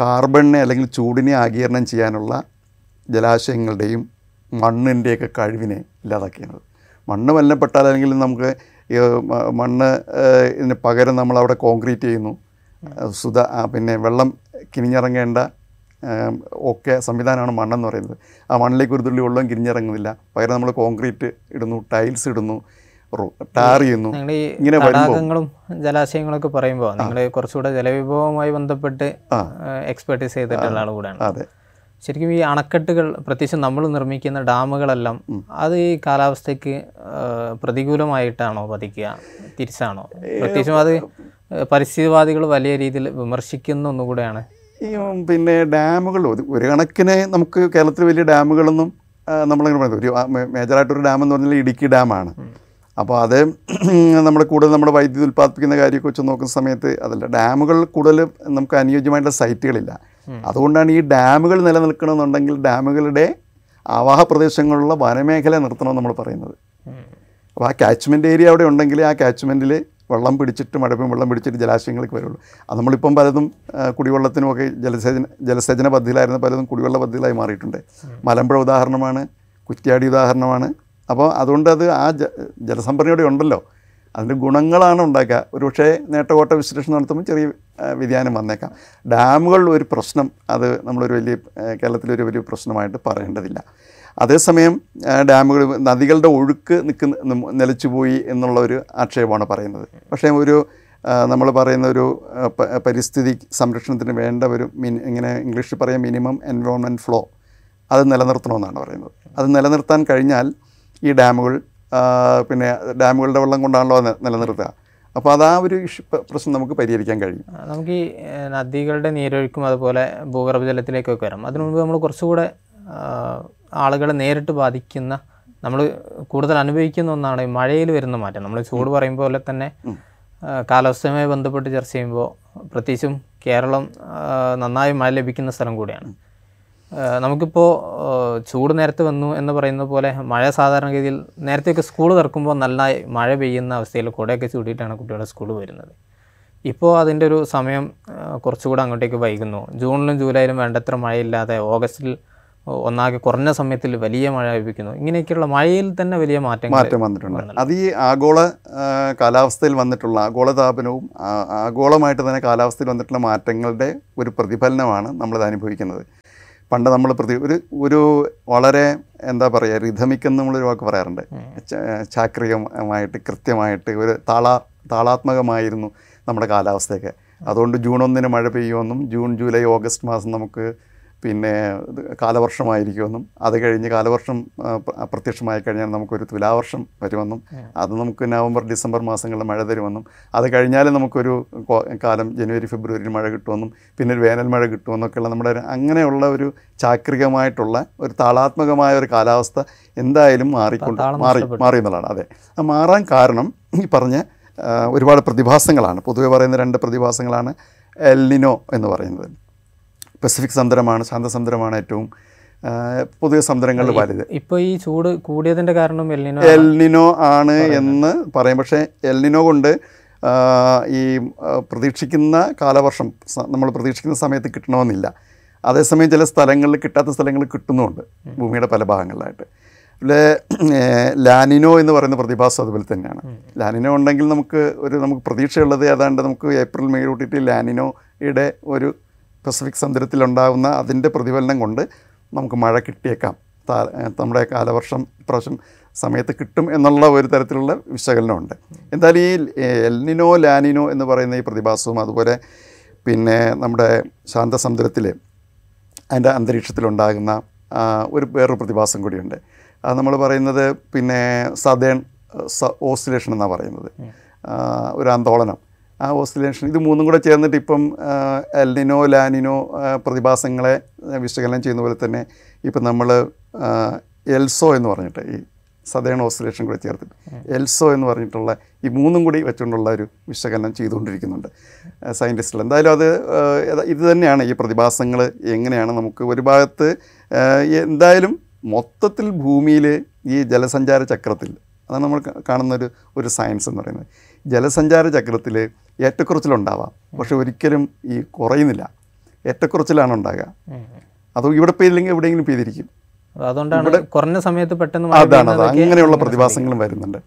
കാർബണിനെ അല്ലെങ്കിൽ ചൂടിനെ ആഗീരണം ചെയ്യാനുള്ള ജലാശയങ്ങളുടെയും മണ്ണിന്റെയൊക്കെ കഴിവിനെ ഇല്ലാതാക്കിയത്. മണ്ണ് മലിനപ്പെട്ടാൽ അല്ലെങ്കിൽ നമുക്ക് ഈ മണ്ണ് ഇതിന് പകരം നമ്മൾ അവിടെ കോൺക്രീറ്റ് ചെയ്യുന്നു സുധ പിന്നെ വെള്ളം കിനിഞ്ഞിറങ്ങേണ്ട ഒക്കെ സംവിധാനമാണ് മണ്ണെന്ന് പറയുന്നത്. ആ മണ്ണിലേക്ക് ഒരു തുള്ളി വെള്ളം കിരിഞ്ഞിറങ്ങുന്നില്ല പകരം നമ്മൾ കോൺക്രീറ്റ് ഇടുന്നു ടൈൽസ് ഇടുന്നു ടാർ ചെയ്യുന്നു. ഇങ്ങനെ തടാകങ്ങളും ജലാശയങ്ങളൊക്കെ പറയുമ്പോൾ നിങ്ങൾ കുറച്ചുകൂടെ ജലവിഭവവുമായി ബന്ധപ്പെട്ട് എക്സ്പെർട്ടീസ് എക്സ്പെർട്ടൈസ് ചെയ്തിട്ടുള്ള ആൾ കൂടെയാണ്. അതെ. ശരിക്കും ഈ അണക്കെട്ടുകൾ പ്രത്യേകിച്ച് നമ്മൾ നിർമ്മിക്കുന്ന ഡാമുകളെല്ലാം അത് ഈ കാലാവസ്ഥയ്ക്ക് പ്രതികൂലമായിട്ടാണോ പതിക്കുക തിരിച്ചാണോ? പ്രത്യേകിച്ചും അത് പരിസ്ഥിതിവാദികൾ വലിയ രീതിയിൽ വിമർശിക്കുന്ന ഒന്നുകൂടെയാണ്. ഈ പിന്നെ ഡാമുകൾ ഒരു കണക്കിന് നമുക്ക് കേരളത്തിൽ വലിയ ഡാമുകളൊന്നും നമ്മളങ്ങനെ പറയുന്നത് ഒരു മേജറായിട്ടൊരു ഡാം എന്ന് പറഞ്ഞാൽ ഇടുക്കി ഡാമാണ്. അപ്പോൾ അത് നമ്മൾ കൂടുതൽ നമ്മുടെ വൈദ്യുതി ഉൽപ്പാദിപ്പിക്കുന്ന കാര്യമൊക്കെ വെച്ച് നോക്കുന്ന സമയത്ത് അതല്ല ഡാമുകൾ കൂടുതൽ നമുക്ക് അനുയോജ്യമായിട്ടുള്ള സൈറ്റുകളില്ല. അതുകൊണ്ടാണ് ഈ ഡാമുകൾ നിലനിൽക്കണമെന്നുണ്ടെങ്കിൽ ഡാമുകളുടെ ആവാഹ പ്രദേശങ്ങളിലുള്ള വനമേഖല നിർത്തണമെന്ന് നമ്മൾ പറയുന്നത്. അപ്പോൾ ആ കാച്ച്മെന്റ് ഏരിയ അവിടെ ഉണ്ടെങ്കിൽ ആ കാച്ച്മെന്റിൽ വെള്ളം പിടിച്ചിട്ട് മഴപ്പം വെള്ളം പിടിച്ചിട്ട് ജലാശയങ്ങൾക്ക് വരുള്ളൂ. അത് നമ്മളിപ്പം പലതും കുടിവെള്ളത്തിനുമൊക്കെ ജലസേചന ജലസേചന പദ്ധതിയിലായിരുന്ന പലതും കുടിവെള്ള പദ്ധതിയിലായി മാറിയിട്ടുണ്ട്. മലമ്പുഴ ഉദാഹരണമാണ് കുറ്റ്യാടി ഉദാഹരണമാണ്. അപ്പോൾ അതുകൊണ്ട് അത് ആ ജലസംഭരണിയോടെ ഉണ്ടല്ലോ. അതിന്റെ ഗുണങ്ങളാണ് ഉണ്ടാക്കുക. ഒരുപക്ഷേ നേട്ടകോട്ട വിശ്ലേഷണം നടത്തുമ്പോൾ ചെറിയ വ്യതിയാനം വന്നേക്കാം. ഡാമുകളിൽ ഒരു പ്രശ്നം. അത് നമ്മളൊരു വലിയ കേരളത്തിലൊരു വലിയ പ്രശ്നമായിട്ട് പറയേണ്ടതില്ല. അതേസമയം ഡാമുകൾ നദികളുടെ ഒഴുക്ക് നിൽക്കുന്ന നിലച്ചുപോയി എന്നുള്ള ഒരു ആക്ഷേപമാണ് പറയുന്നത്. പക്ഷേ ഒരു നമ്മൾ പറയുന്ന ഒരു പരിസ്ഥിതി സംരക്ഷണത്തിന് വേണ്ട ഒരു മിൻ ഇങ്ങനെ ഇംഗ്ലീഷിൽ പറയാം മിനിമം എൻവയോൺമെന്റ് ഫ്ലോ. അത് നിലനിർത്തണമെന്നാണ് പറയുന്നത്. അത് നിലനിർത്താൻ കഴിഞ്ഞാൽ ഈ ഡാമുകൾ പിന്നെ ഡാമുകളുടെ വെള്ളം കൊണ്ടാണല്ലോ നിലനിർത്തുക. അപ്പോൾ അത് ആ ഒരു പ്രശ്നം നമുക്ക് പരിഹരിക്കാൻ കഴിയും നമുക്ക് ഈ നദികളുടെ നീരൊഴുക്കും അതുപോലെ ഭൂഗർഭജലത്തിലേക്കൊക്കെ വരാം. അതിനു മുമ്പ് നമ്മൾ കുറച്ചുകൂടെ ആളുകളെ നേരിട്ട് ബാധിക്കുന്ന നമ്മൾ കൂടുതൽ അനുഭവിക്കുന്ന ഒന്നാണ് ഈ മഴയിൽ വരുന്ന മാറ്റം. നമ്മൾ ചൂട് പറയുമ്പോൾ പോലെ തന്നെ കാലാവസ്ഥയുമായി ബന്ധപ്പെട്ട് ചർച്ച ചെയ്യുമ്പോൾ പ്രത്യേകിച്ചും കേരളം നന്നായി മഴ ലഭിക്കുന്ന സ്ഥലം കൂടിയാണ്. നമുക്കിപ്പോൾ ചൂട് നേരത്തെ വന്നു എന്ന് പറയുന്ന പോലെ മഴ സാധാരണഗതിയിൽ നേരത്തെയൊക്കെ സ്കൂൾ തുറക്കുമ്പോൾ നല്ല മഴ പെയ്യുന്ന അവസ്ഥയിൽ കുടയൊക്കെ ചൂടിയിട്ടാണ് കുട്ടികളുടെ സ്കൂൾ വരുന്നത്. ഇപ്പോൾ അതിന്റെ ഒരു സമയം കുറച്ചുകൂടെ അങ്ങോട്ടേക്ക് വൈകുന്നു. ജൂണിലും ജൂലൈയിലും വേണ്ടത്ര മഴയില്ലാതെ ഓഗസ്റ്റിൽ ഒന്നാകെ കുറഞ്ഞ സമയത്തിൽ വലിയ മഴ ലഭിക്കുന്നു. ഇങ്ങനെയൊക്കെയുള്ള മഴയിൽ തന്നെ വലിയ മാറ്റങ്ങൾ മാറ്റം വന്നിട്ടുണ്ട്. അത് ഈ ആഗോള കാലാവസ്ഥയിൽ വന്നിട്ടുള്ള ആഗോളതാപനവും ആഗോളമായിട്ട് തന്നെ കാലാവസ്ഥയിൽ വന്നിട്ടുള്ള മാറ്റങ്ങളുടെ ഒരു പ്രതിഫലനമാണ് നമ്മളിത് അനുഭവിക്കുന്നത്. പണ്ട് നമ്മൾ പ്രതി ഒരു ഒരു വളരെ എന്താ പറയുക റിഥമിക് നമ്മളൊരു വാക്ക് പറയാറുണ്ട്. ചാക്രികമായിട്ട് കൃത്യമായിട്ട് ഒരു താളാ താളാത്മകമായിരുന്നു നമ്മുടെ കാലാവസ്ഥയൊക്കെ. അതുകൊണ്ട് ജൂൺ ഒന്നിന് മഴ പെയ്യുമെന്നും ജൂൺ ജൂലൈ ഓഗസ്റ്റ് മാസം നമുക്ക് പിന്നെ കാലവർഷമായിരിക്കുമെന്നും അത് കഴിഞ്ഞ് കാലവർഷം പ്രത്യക്ഷമായി കഴിഞ്ഞാൽ നമുക്കൊരു തുലാവർഷം വരുമെന്നും അത് നമുക്ക് നവംബർ ഡിസംബർ മാസങ്ങളിൽ മഴ തരുമെന്നും അത് കഴിഞ്ഞാൽ നമുക്കൊരു കാലം ജനുവരി ഫെബ്രുവരി മഴ കിട്ടുമെന്നും പിന്നെ ഒരു വേനൽ മഴ കിട്ടുമെന്നൊക്കെയുള്ള നമ്മുടെ അങ്ങനെയുള്ള ഒരു ചാക്രികമായിട്ടുള്ള ഒരു താളാത്മകമായ ഒരു കാലാവസ്ഥ എന്തായാലും മാറിക്കൊണ്ട് മാറി മാറി എന്നുള്ളതാണ്. അതെ. അത് മാറാൻ കാരണം ഈ പറഞ്ഞ ഒരുപാട് പ്രതിഭാസങ്ങളാണ്. പൊതുവെ പറയുന്ന രണ്ട് പ്രതിഭാസങ്ങളാണ് എൽനിനോ എന്ന് പറയുന്നത്. പസഫിക് സമുദ്രമാണ് ശാന്തസമുദ്രമാണ് ഏറ്റവും പൊതുവെ സമുദ്രങ്ങളിൽ വലുത് ഇപ്പോൾ ഈ ചൂട് കൂടിയതിന്റെ കാരണം എൽനിനോ എൽനിനോ ആണ്. എന്ന് പറയും. പക്ഷേ എൽനിനോ കൊണ്ട് ഈ പ്രതീക്ഷിക്കുന്ന കാലവർഷം നമ്മൾ പ്രതീക്ഷിക്കുന്ന സമയത്ത് കിട്ടണമെന്നില്ല. അതേസമയം ചില സ്ഥലങ്ങളിൽ കിട്ടാത്ത സ്ഥലങ്ങളിൽ കിട്ടുന്നുമുണ്ട് ഭൂമിയുടെ പല ഭാഗങ്ങളിലായിട്ട്. പിന്നെ ലാനിനോ എന്ന് പറയുന്ന പ്രതിഭാസം അതുപോലെ തന്നെയാണ്. ലാനിനോ ഉണ്ടെങ്കിൽ നമുക്ക് ഒരു നമുക്ക് പ്രതീക്ഷയുള്ളത് ഏതാണ്ട് നമുക്ക് ഏപ്രിൽ മെയ് കൂട്ടിയിട്ട് ലാനിനോയുടെ ഒരു പസഫിക് സമുദ്രത്തിലുണ്ടാകുന്ന അതിന്റെ പ്രതിഫലനം കൊണ്ട് നമുക്ക് മഴ കിട്ടിയേക്കാം. നമ്മുടെ കാലവർഷം ഇപ്രാവശ്യം സമയത്ത് കിട്ടും എന്നുള്ള ഒരു തരത്തിലുള്ള വിശകലനമുണ്ട്. എന്തായാലും ഈ എൽനിനോ ലാനിനോ എന്ന് പറയുന്ന ഈ പ്രതിഭാസവും അതുപോലെ പിന്നെ നമ്മുടെ ശാന്തസമുദ്രത്തിലെ അതിന്റെ അന്തരീക്ഷത്തിലുണ്ടാകുന്ന ഒരു വേറൊരു പ്രതിഭാസം കൂടിയുണ്ട്. അത് നമ്മൾ പറയുന്നത് പിന്നെ സദേൺ ഓസിലേഷൻ എന്നാണ് പറയുന്നത്. ഒരു ആന്തോളനം. ആ ഓസിലേഷൻ ഇത് മൂന്നും കൂടെ ചേർന്നിട്ട് ഇപ്പം എൽനിനോ ലാനിനോ പ്രതിഭാസങ്ങളെ വിശകലനം ചെയ്യുന്ന പോലെ തന്നെ ഇപ്പം നമ്മൾ എൽസോ എന്ന് പറഞ്ഞിട്ട് ഈ സദേൺ ഓസിലേഷൻ കൂടെ ചേർത്തിട്ട് എൽസോ എന്ന് പറഞ്ഞിട്ടുള്ള ഈ മൂന്നും കൂടി വെച്ചുകൊണ്ടുള്ള ഒരു വിശകലനം ചെയ്തുകൊണ്ടിരിക്കുന്നുണ്ട് സയന്റിസ്റ്റിൽ എന്തായാലും അത് ഇത് തന്നെയാണ് ഈ പ്രതിഭാസങ്ങൾ എങ്ങനെയാണ് നമുക്ക് ഒരു ഭാഗത്ത് എന്തായാലും മൊത്തത്തിൽ ഭൂമിയിൽ ഈ ജലസഞ്ചാര ചക്രത്തിൽ അതാണ് നമ്മൾ കാണുന്നൊരു ഒരു സയൻസ് എന്ന് പറയുന്നത്. ജലസഞ്ചാര ചക്രത്തിൽ ഏറ്റക്കുറച്ചിലുണ്ടാവാം. പക്ഷെ ഒരിക്കലും ഈ കുറയുന്നില്ല. ഏറ്റക്കുറച്ചിലാണ് ഉണ്ടാകുക. അത് ഇവിടെ പെയ്തില്ലെങ്കിൽ എവിടെയെങ്കിലും പെയ്തിരിക്കും. അതുകൊണ്ടാണ് കുറഞ്ഞ സമയത്ത് പെട്ടെന്ന് അതാണ് അത് അങ്ങനെയുള്ള പ്രതിഭാസങ്ങളും വരുന്നുണ്ട്.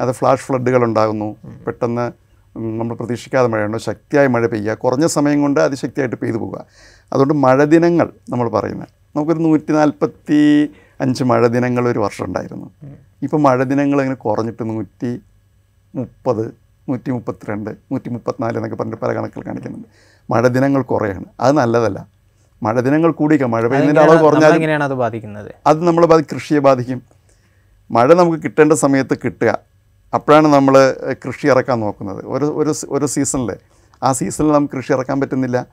അത് ഫ്ലാഷ് ഫ്ലഡുകൾ ഉണ്ടാകുന്നു. പെട്ടെന്ന് നമ്മൾ പ്രതീക്ഷിക്കാതെ മഴയുണ്ട്. ശക്തിയായ മഴ പെയ്യുക. കുറഞ്ഞ സമയം കൊണ്ട് അതിശക്തിയായിട്ട് പെയ്തു പോവുക. അതുകൊണ്ട് മഴ ദിനങ്ങൾ നമ്മൾ പറയുന്നത്. നമുക്കൊരു നൂറ്റി നാൽപ്പത്തി അഞ്ച് മഴ ദിനങ്ങൾ ഒരു വർഷം ഉണ്ടായിരുന്നു. ഇപ്പോൾ മഴ ദിനങ്ങൾ ഇങ്ങനെ കുറഞ്ഞിട്ട് നൂറ്റി മുപ്പത് നൂറ്റി മുപ്പത്തിരണ്ട് നൂറ്റി മുപ്പത്തിനാല് എന്നൊക്കെ പറഞ്ഞിട്ട് പല കണക്കുകൾ കാണിക്കുന്നുണ്ട്. മഴ ദിനങ്ങൾ കുറയാണ്. അത് നല്ലതല്ല. മഴ ദിനങ്ങൾ കൂടിക്കാം മഴ പെയ്യുന്നതിന്റെ അളവ് കുറഞ്ഞാൽ എങ്ങനെയാണ് അത് ബാധിക്കുന്നത്? അത് നമ്മൾ ബാധി കൃഷിയെ ബാധിക്കും. മഴ നമുക്ക് കിട്ടേണ്ട സമയത്ത് കിട്ടുക. അപ്പോഴാണ് നമ്മൾ കൃഷി ഇറക്കാൻ നോക്കുന്നത്. ഒരു ഒരു ഒരു സീസണിൽ ആ സീസണിൽ നമുക്ക് കൃഷി ഇറക്കാൻ പറ്റുന്നില്ല.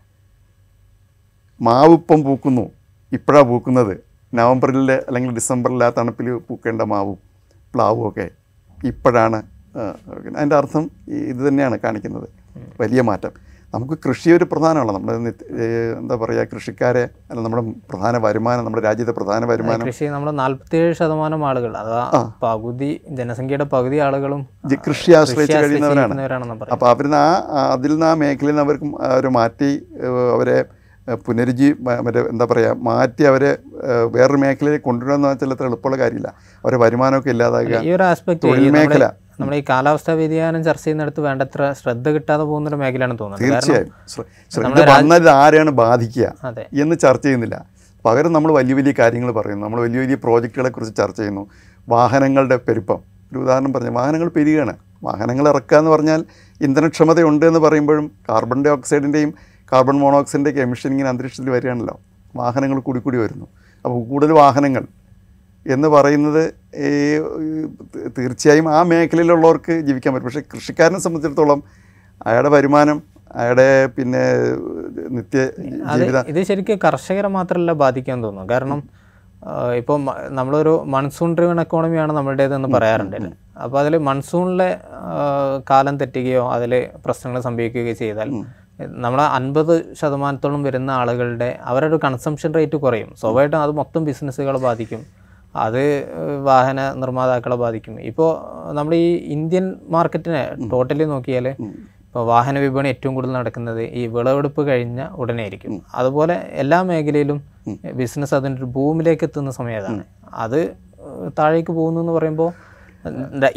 മാവ് ഇപ്പം പൂക്കുന്നു. ഇപ്പോഴാണ് പൂക്കുന്നത്. നവംബറിൽ അല്ലെങ്കിൽ ഡിസംബറിൽ ആ തണുപ്പിൽ പൂക്കേണ്ട മാവും പ്ലാവും ഒക്കെ. ഇപ്പോഴാണ് അതിന്റെ അർത്ഥം ഇത് തന്നെയാണ് കാണിക്കുന്നത്. വലിയ മാറ്റം. നമുക്ക് കൃഷി ഒരു പ്രധാനമാണ്. നമ്മുടെ എന്താ പറയുക കൃഷിക്കാരെ അല്ല നമ്മുടെ പ്രധാന വരുമാനം നമ്മുടെ രാജ്യത്തെ പ്രധാന വരുമാനം. കൃഷി നമ്മൾ നാല്പത്തിയേഴ് ശതമാനം ആളുകൾ അഥവാ പകുതി ജനസംഖ്യയുടെ പകുതി ആളുകളും കൃഷി ആശ്രയിച്ച് കഴിയുന്നവരാണ്. അപ്പോൾ അവരിന്ന് ആ അതിൽ നിന്ന് ആ മേഖലയിൽ നിന്ന് അവർക്ക് അവർ മാറ്റി അവരെ പുനരുജ്ജീ മറ്റേ എന്താ പറയുക മാറ്റി അവരെ വേറൊരു മേഖലയിൽ കൊണ്ടുവരാന്ന് വെച്ചാൽ അത്ര എളുപ്പമുള്ള കാര്യമില്ല. അവരെ വരുമാനമൊക്കെ ഇല്ലാതാകുക ഈ ഒരു ആസ്പെക്ട് തൊഴിൽ മേഖല. നമ്മുടെ ഈ കാലാവസ്ഥാ വ്യതിയാനം ചർച്ച ചെയ്യുന്നിടത്ത് വേണ്ടത്ര ശ്രദ്ധ കിട്ടാതെ പോകുന്നൊരു മേഖലയാണ് തോന്നുന്നത്. തീർച്ചയായും. ആരെയാണ് ബാധിക്കുക എന്ന് ചർച്ച ചെയ്യുന്നില്ല. പകരം നമ്മൾ വലിയ വലിയ കാര്യങ്ങൾ പറയുന്നു. നമ്മൾ വലിയ വലിയ പ്രോജക്റ്റുകളെ കുറിച്ച് ചർച്ച ചെയ്യുന്നു. വാഹനങ്ങളുടെ പെരുപ്പം. ഒരു ഉദാഹരണം പറഞ്ഞു വാഹനങ്ങൾ പെരുകയാണ് വാഹനങ്ങൾ ഇറക്കുക എന്ന് പറഞ്ഞാൽ ഇന്ധനക്ഷമതയുണ്ട് എന്ന് പറയുമ്പോഴും കാർബൺ ഡൈ ഓക്സൈഡിന്റെയും കാർബൺ മോണോക്സൈഡിന്റെയൊക്കെ എമിഷൻ ഇങ്ങനെ അന്തരീക്ഷത്തിൽ വരികയാണല്ലോ. വാഹനങ്ങൾ കൂടി കൂടി വരുന്നു. അപ്പോൾ കൂടുതൽ വാഹനങ്ങൾ എന്ന് പറയുന്നത് ഈ തീർച്ചയായും ആ മേഖലയിലുള്ളവർക്ക് ജീവിക്കാൻ പറ്റും. പക്ഷേ കൃഷിക്കാരനെ സംബന്ധിച്ചിടത്തോളം അയാളുടെ വരുമാനം അയാളുടെ പിന്നെ നിത്യ ഇത് ശരിക്കും കർഷകരെ മാത്രമല്ല ബാധിക്കാൻ തോന്നുന്നു. കാരണം ഇപ്പോൾ നമ്മളൊരു മൺസൂൺ ഡ്രിവൺ എക്കോണമിയാണ് നമ്മളുടേതെന്ന് പറയാറുണ്ട്. അപ്പോൾ അതിൽ മൺസൂണിലെ കാലം തെറ്റുകയോ അതിൽ പ്രശ്നങ്ങൾ സംഭവിക്കുകയോ ചെയ്താൽ നമ്മളെ അൻപത് ശതമാനത്തോളം വരുന്ന ആളുകളുടെ അവരുടെ കൺസംഷൻ റേറ്റ് കുറയും. സ്വാഭാവികമായിട്ടും അത് മൊത്തം ബിസിനസ്സുകളെ ബാധിക്കും. അത് വാഹന നിർമ്മാതാക്കളെ ബാധിക്കും. ഇപ്പോൾ നമ്മൾ ഈ ഇന്ത്യൻ മാർക്കറ്റിനെ ടോട്ടലി നോക്കിയാൽ ഇപ്പോൾ വാഹന വിപണി ഏറ്റവും കൂടുതൽ നടക്കുന്നത് ഈ വിളവെടുപ്പ് കഴിഞ്ഞ ഉടനെ ആയിരിക്കും. അതുപോലെ എല്ലാ മേഖലയിലും ബിസിനസ് അതിന്റെ ഒരു ഭൂമിയിലേക്ക് എത്തുന്ന സമയതാണ് അത് താഴേക്ക് പോകുന്നു എന്ന് പറയുമ്പോൾ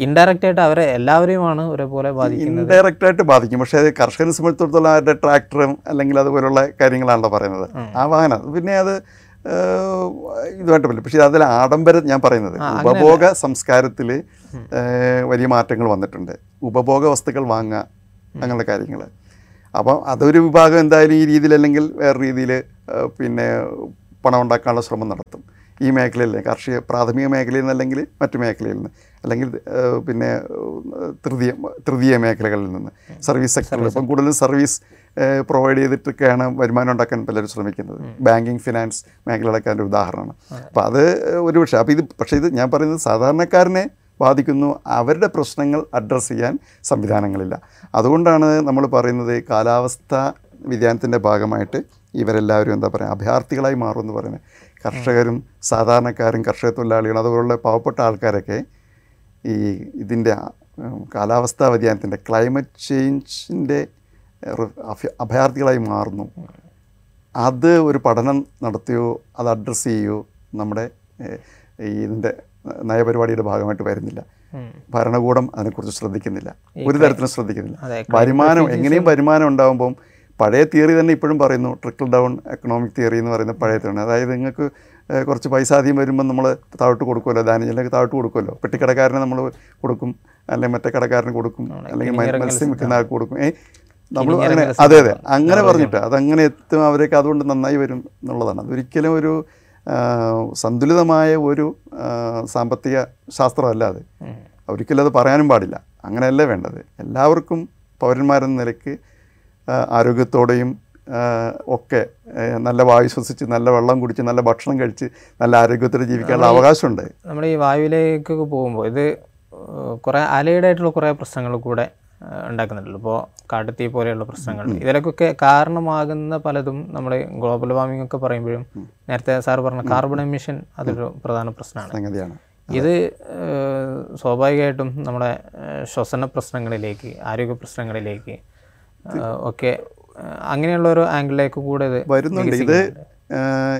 ഇൻഡയറക്റ്റ് ആയിട്ട് അവരെ എല്ലാവരെയുമാണ് ഒരേപോലെ ബാധിക്കുന്നത്. ഇൻഡയറക്റ്റ് ആയിട്ട് ബാധിക്കും. പക്ഷേ അത് കർഷകനെ സംബന്ധിച്ചിടത്തോളം അവരുടെ ട്രാക്ടറും അല്ലെങ്കിൽ അതുപോലുള്ള കാര്യങ്ങളാണല്ലോ പറയുന്നത്. ആ വാഹനം. പിന്നെ അത് ഇതുമായിട്ട് പറ്റില്ല പക്ഷേ അതിൽ ആഡംബരം ഞാൻ പറയുന്നത് ഉപഭോഗ സംസ്കാരത്തിൽ വലിയ മാറ്റങ്ങൾ വന്നിട്ടുണ്ട്. ഉപഭോഗ വസ്തുക്കൾ വാങ്ങുക അങ്ങനെയുള്ള കാര്യങ്ങൾ. അപ്പം അതൊരു വിഭാഗം എന്തായാലും ഈ രീതിയിൽ അല്ലെങ്കിൽ വേറെ രീതിയിൽ പിന്നെ പണം ഉണ്ടാക്കാനുള്ള ശ്രമം നടത്തും. ഈ മേഖലയിൽ കാർഷിക പ്രാഥമിക മേഖലയിൽ നിന്ന് അല്ലെങ്കിൽ മറ്റു മേഖലയിൽ നിന്ന്. അല്ലെങ്കിൽ പിന്നെ തൃതീയ തൃതീയ മേഖലകളിൽ നിന്ന്. സർവീസ് സെക്ടറിൽ. ഇപ്പം കൂടുതലും സർവീസ് പ്രൊവൈഡ് ചെയ്തിട്ടൊക്കെയാണ് വരുമാനം ഉണ്ടാക്കാൻ പലരും ശ്രമിക്കുന്നത്. ബാങ്കിങ് ഫിനാൻസ് മേഖലകളൊക്കെ അതിന്റെ ഉദാഹരണമാണ്. അപ്പോൾ അത് ഒരു പക്ഷേ അപ്പോൾ ഇത് പക്ഷേ ഇത് ഞാൻ പറയുന്നത് സാധാരണക്കാരനെ ബാധിക്കുന്നു അവരുടെ പ്രശ്നങ്ങൾ അഡ്രസ്സ് ചെയ്യാൻ സംവിധാനങ്ങളില്ല. അതുകൊണ്ടാണ് നമ്മൾ പറയുന്നത് കാലാവസ്ഥ വ്യതിയാനത്തിന്റെ ഭാഗമായിട്ട് ഇവരെല്ലാവരും എന്താ പറയുക അഭയാർത്ഥികളായി മാറുമെന്ന് പറയുന്നത്. കർഷകരും സാധാരണക്കാരും കർഷക തൊഴിലാളികളും അതുപോലുള്ള പാവപ്പെട്ട ആൾക്കാരൊക്കെ ഈ ഇതിന്റെ കാലാവസ്ഥാ വ്യതിയാനത്തിന്റെ ക്ലൈമറ്റ് ചേഞ്ചിന്റെ അഭയാർത്ഥികളായി മാറുന്നു. അത് ഒരു പഠനം നടത്തിയോ അത് അഡ്രസ്സ് ചെയ്യുകയോ നമ്മുടെ ഇതിന്റെ നയപരിപാടിയുടെ ഭാഗമായിട്ട് വരുന്നില്ല. ഭരണകൂടം അതിനെക്കുറിച്ച് ശ്രദ്ധിക്കുന്നില്ല. ഒരു തരത്തിലും ശ്രദ്ധിക്കുന്നില്ല. വരുമാനം എങ്ങനെയും വരുമാനം ഉണ്ടാകുമ്പം പഴയ തിയറി തന്നെ ഇപ്പോഴും പറയുന്നു ട്രിക്കിൾ ഡൗൺ എക്കണോമിക് തിയറി എന്ന് പറയുന്ന പഴയ തിയറി. അതായത് നിങ്ങൾക്ക് കുറച്ച് പൈസ ആദ്യം വരുമ്പോൾ നമ്മൾ താഴോട്ട് കൊടുക്കുമല്ലോ ധാന്യജനക്ക് താഴോട്ട് കൊടുക്കുമല്ലോ. പെട്ടിക്കടക്കാരനെ നമ്മൾ കൊടുക്കും അല്ലെങ്കിൽ മറ്റേ കടക്കാരന് കൊടുക്കും അല്ലെങ്കിൽ മത്സ്യം വിൽക്കുന്ന ആൾക്ക് കൊടുക്കും. നമ്മൾ അങ്ങനെ അതെ അതെ. അങ്ങനെ പറഞ്ഞിട്ട് അതങ്ങനെ എത്തും അവരൊക്കെ അതുകൊണ്ട് നന്നായി വരും എന്നുള്ളതാണ്. അതൊരിക്കലും ഒരു സന്തുലിതമായ ഒരു സാമ്പത്തിക ശാസ്ത്രമല്ല അത്. ഒരിക്കലും അത് പറയാനും പാടില്ല. അങ്ങനെയല്ല വേണ്ടത്. എല്ലാവർക്കും പൗരന്മാരെന്ന നിലയ്ക്ക് ആരോഗ്യത്തോടെയും ഒക്കെ നല്ല വായു ശ്വസിച്ച് നല്ല വെള്ളം കുടിച്ച് നല്ല ഭക്ഷണം കഴിച്ച് നല്ല ആരോഗ്യത്തോടെ ജീവിക്കാനുള്ള അവകാശമുണ്ട്. നമ്മൾ ഈ വായുവിലേക്ക് പോകുമ്പോൾ ഇത് കുറേ അലൈഡ് ആയിട്ടുള്ള കുറേ പ്രശ്നങ്ങൾ കൂടെ ഉണ്ടാക്കുന്നുണ്ടല്ലോ. ഇപ്പോൾ കാട്ടുതീ പോലെയുള്ള പ്രശ്നങ്ങൾ. ഇതിലൊക്കെ കാരണമാകുന്ന പലതും നമ്മൾ ഗ്ലോബൽ വാർമിംഗ് ഒക്കെ പറയുമ്പോഴും നേരത്തെ സാർ പറഞ്ഞ കാർബൺ എമിഷൻ അതൊരു പ്രധാന പ്രശ്നമാണ്. ഇത് സ്വാഭാവികമായിട്ടും നമ്മുടെ ശ്വസന പ്രശ്നങ്ങളിലേക്ക് ആരോഗ്യ പ്രശ്നങ്ങളിലേക്ക് ഒക്കെ അങ്ങനെയുള്ള ഒരു ആംഗിളിലേക്ക് കൂടെ ഇത് വരുന്നുണ്ട്. ഇത്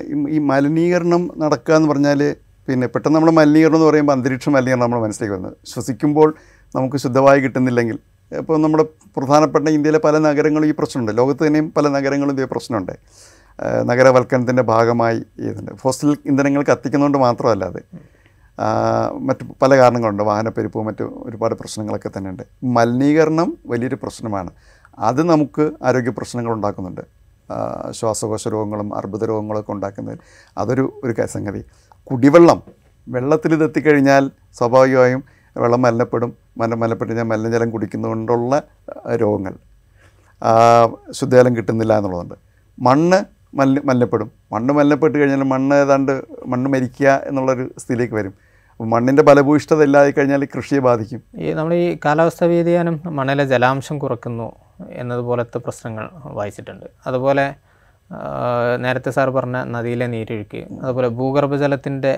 ഈ- ഈ മലിനീകരണം നടക്കുക എന്ന് പറഞ്ഞാൽ പിന്നെ പെട്ടെന്ന് നമ്മൾ മലിനീകരണം എന്ന് പറയുമ്പോൾ അന്തരീക്ഷ മലിനീകരണം നമ്മൾ മനസ്സിലേക്ക് വരുന്നത് ശ്വസിക്കുമ്പോൾ നമുക്ക് ശുദ്ധമായി കിട്ടുന്നില്ലെങ്കിൽ ഇപ്പോൾ നമ്മുടെ പ്രധാനപ്പെട്ട ഇന്ത്യയിലെ പല നഗരങ്ങളും ഈ പ്രശ്നമുണ്ട്. ലോകത്ത് തന്നെയും പല നഗരങ്ങളും ഇതേ പ്രശ്നമുണ്ട്. നഗരവൽക്കരണത്തിന്റെ ഭാഗമായി ഇതുണ്ട്. ഫോസിൽ ഇന്ധനങ്ങൾ കത്തിക്കുന്നതുകൊണ്ട് മാത്രമല്ല അത്. ആ, മറ്റ് പല കാരണങ്ങളുണ്ട്. വാഹനപ്പെരുപ്പ് മറ്റ് ഒരുപാട് പ്രശ്നങ്ങളൊക്കെ തന്നെയുണ്ട്. മലിനീകരണം വലിയൊരു പ്രശ്നമാണ്. അത് നമുക്ക് ആരോഗ്യ പ്രശ്നങ്ങൾ ഉണ്ടാക്കുന്നുണ്ട്. ശ്വാസകോശ രോഗങ്ങളും അർബുദ രോഗങ്ങളൊക്കെ ഉണ്ടാക്കുന്നത് അതൊരു ഒരു സംഗതി. കുടിവെള്ളം. വെള്ളത്തിൽ ഇതെത്തിക്കഴിഞ്ഞാൽ സ്വാഭാവികമായും വെള്ളം മലിനപ്പെടും മല മലിനപ്പെട്ട് ഞാൻ മലിനജലം കുടിക്കുന്നതുകൊണ്ടുള്ള രോഗങ്ങൾ. ശുദ്ധജലം കിട്ടുന്നില്ല എന്നുള്ളതുണ്ട്. മണ്ണ് മലിന മലിനപ്പെടും. മണ്ണ് മലിനപ്പെട്ട് കഴിഞ്ഞാൽ മണ്ണ് ഏതാണ്ട് മണ്ണ് മരിക്കുക എന്നുള്ളൊരു സ്ഥിതിയിലേക്ക് വരും. മണ്ണിന്റെ ഫലഭൂയിഷ്ഠത ഇല്ലാതെ കഴിഞ്ഞാൽ കൃഷിയെ ബാധിക്കും. ഈ നമ്മൾ ഈ കാലാവസ്ഥാ വ്യതിയാനം മണ്ണിലെ ജലാംശം കുറക്കുന്നു എന്നതുപോലത്തെ പ്രശ്നങ്ങൾ വായിച്ചിട്ടുണ്ട്. അതുപോലെ നേരത്തെ സാർ പറഞ്ഞ നദിയിലെ നീരൊഴുക്ക് അതുപോലെ ഭൂഗർഭജലത്തിന്റെ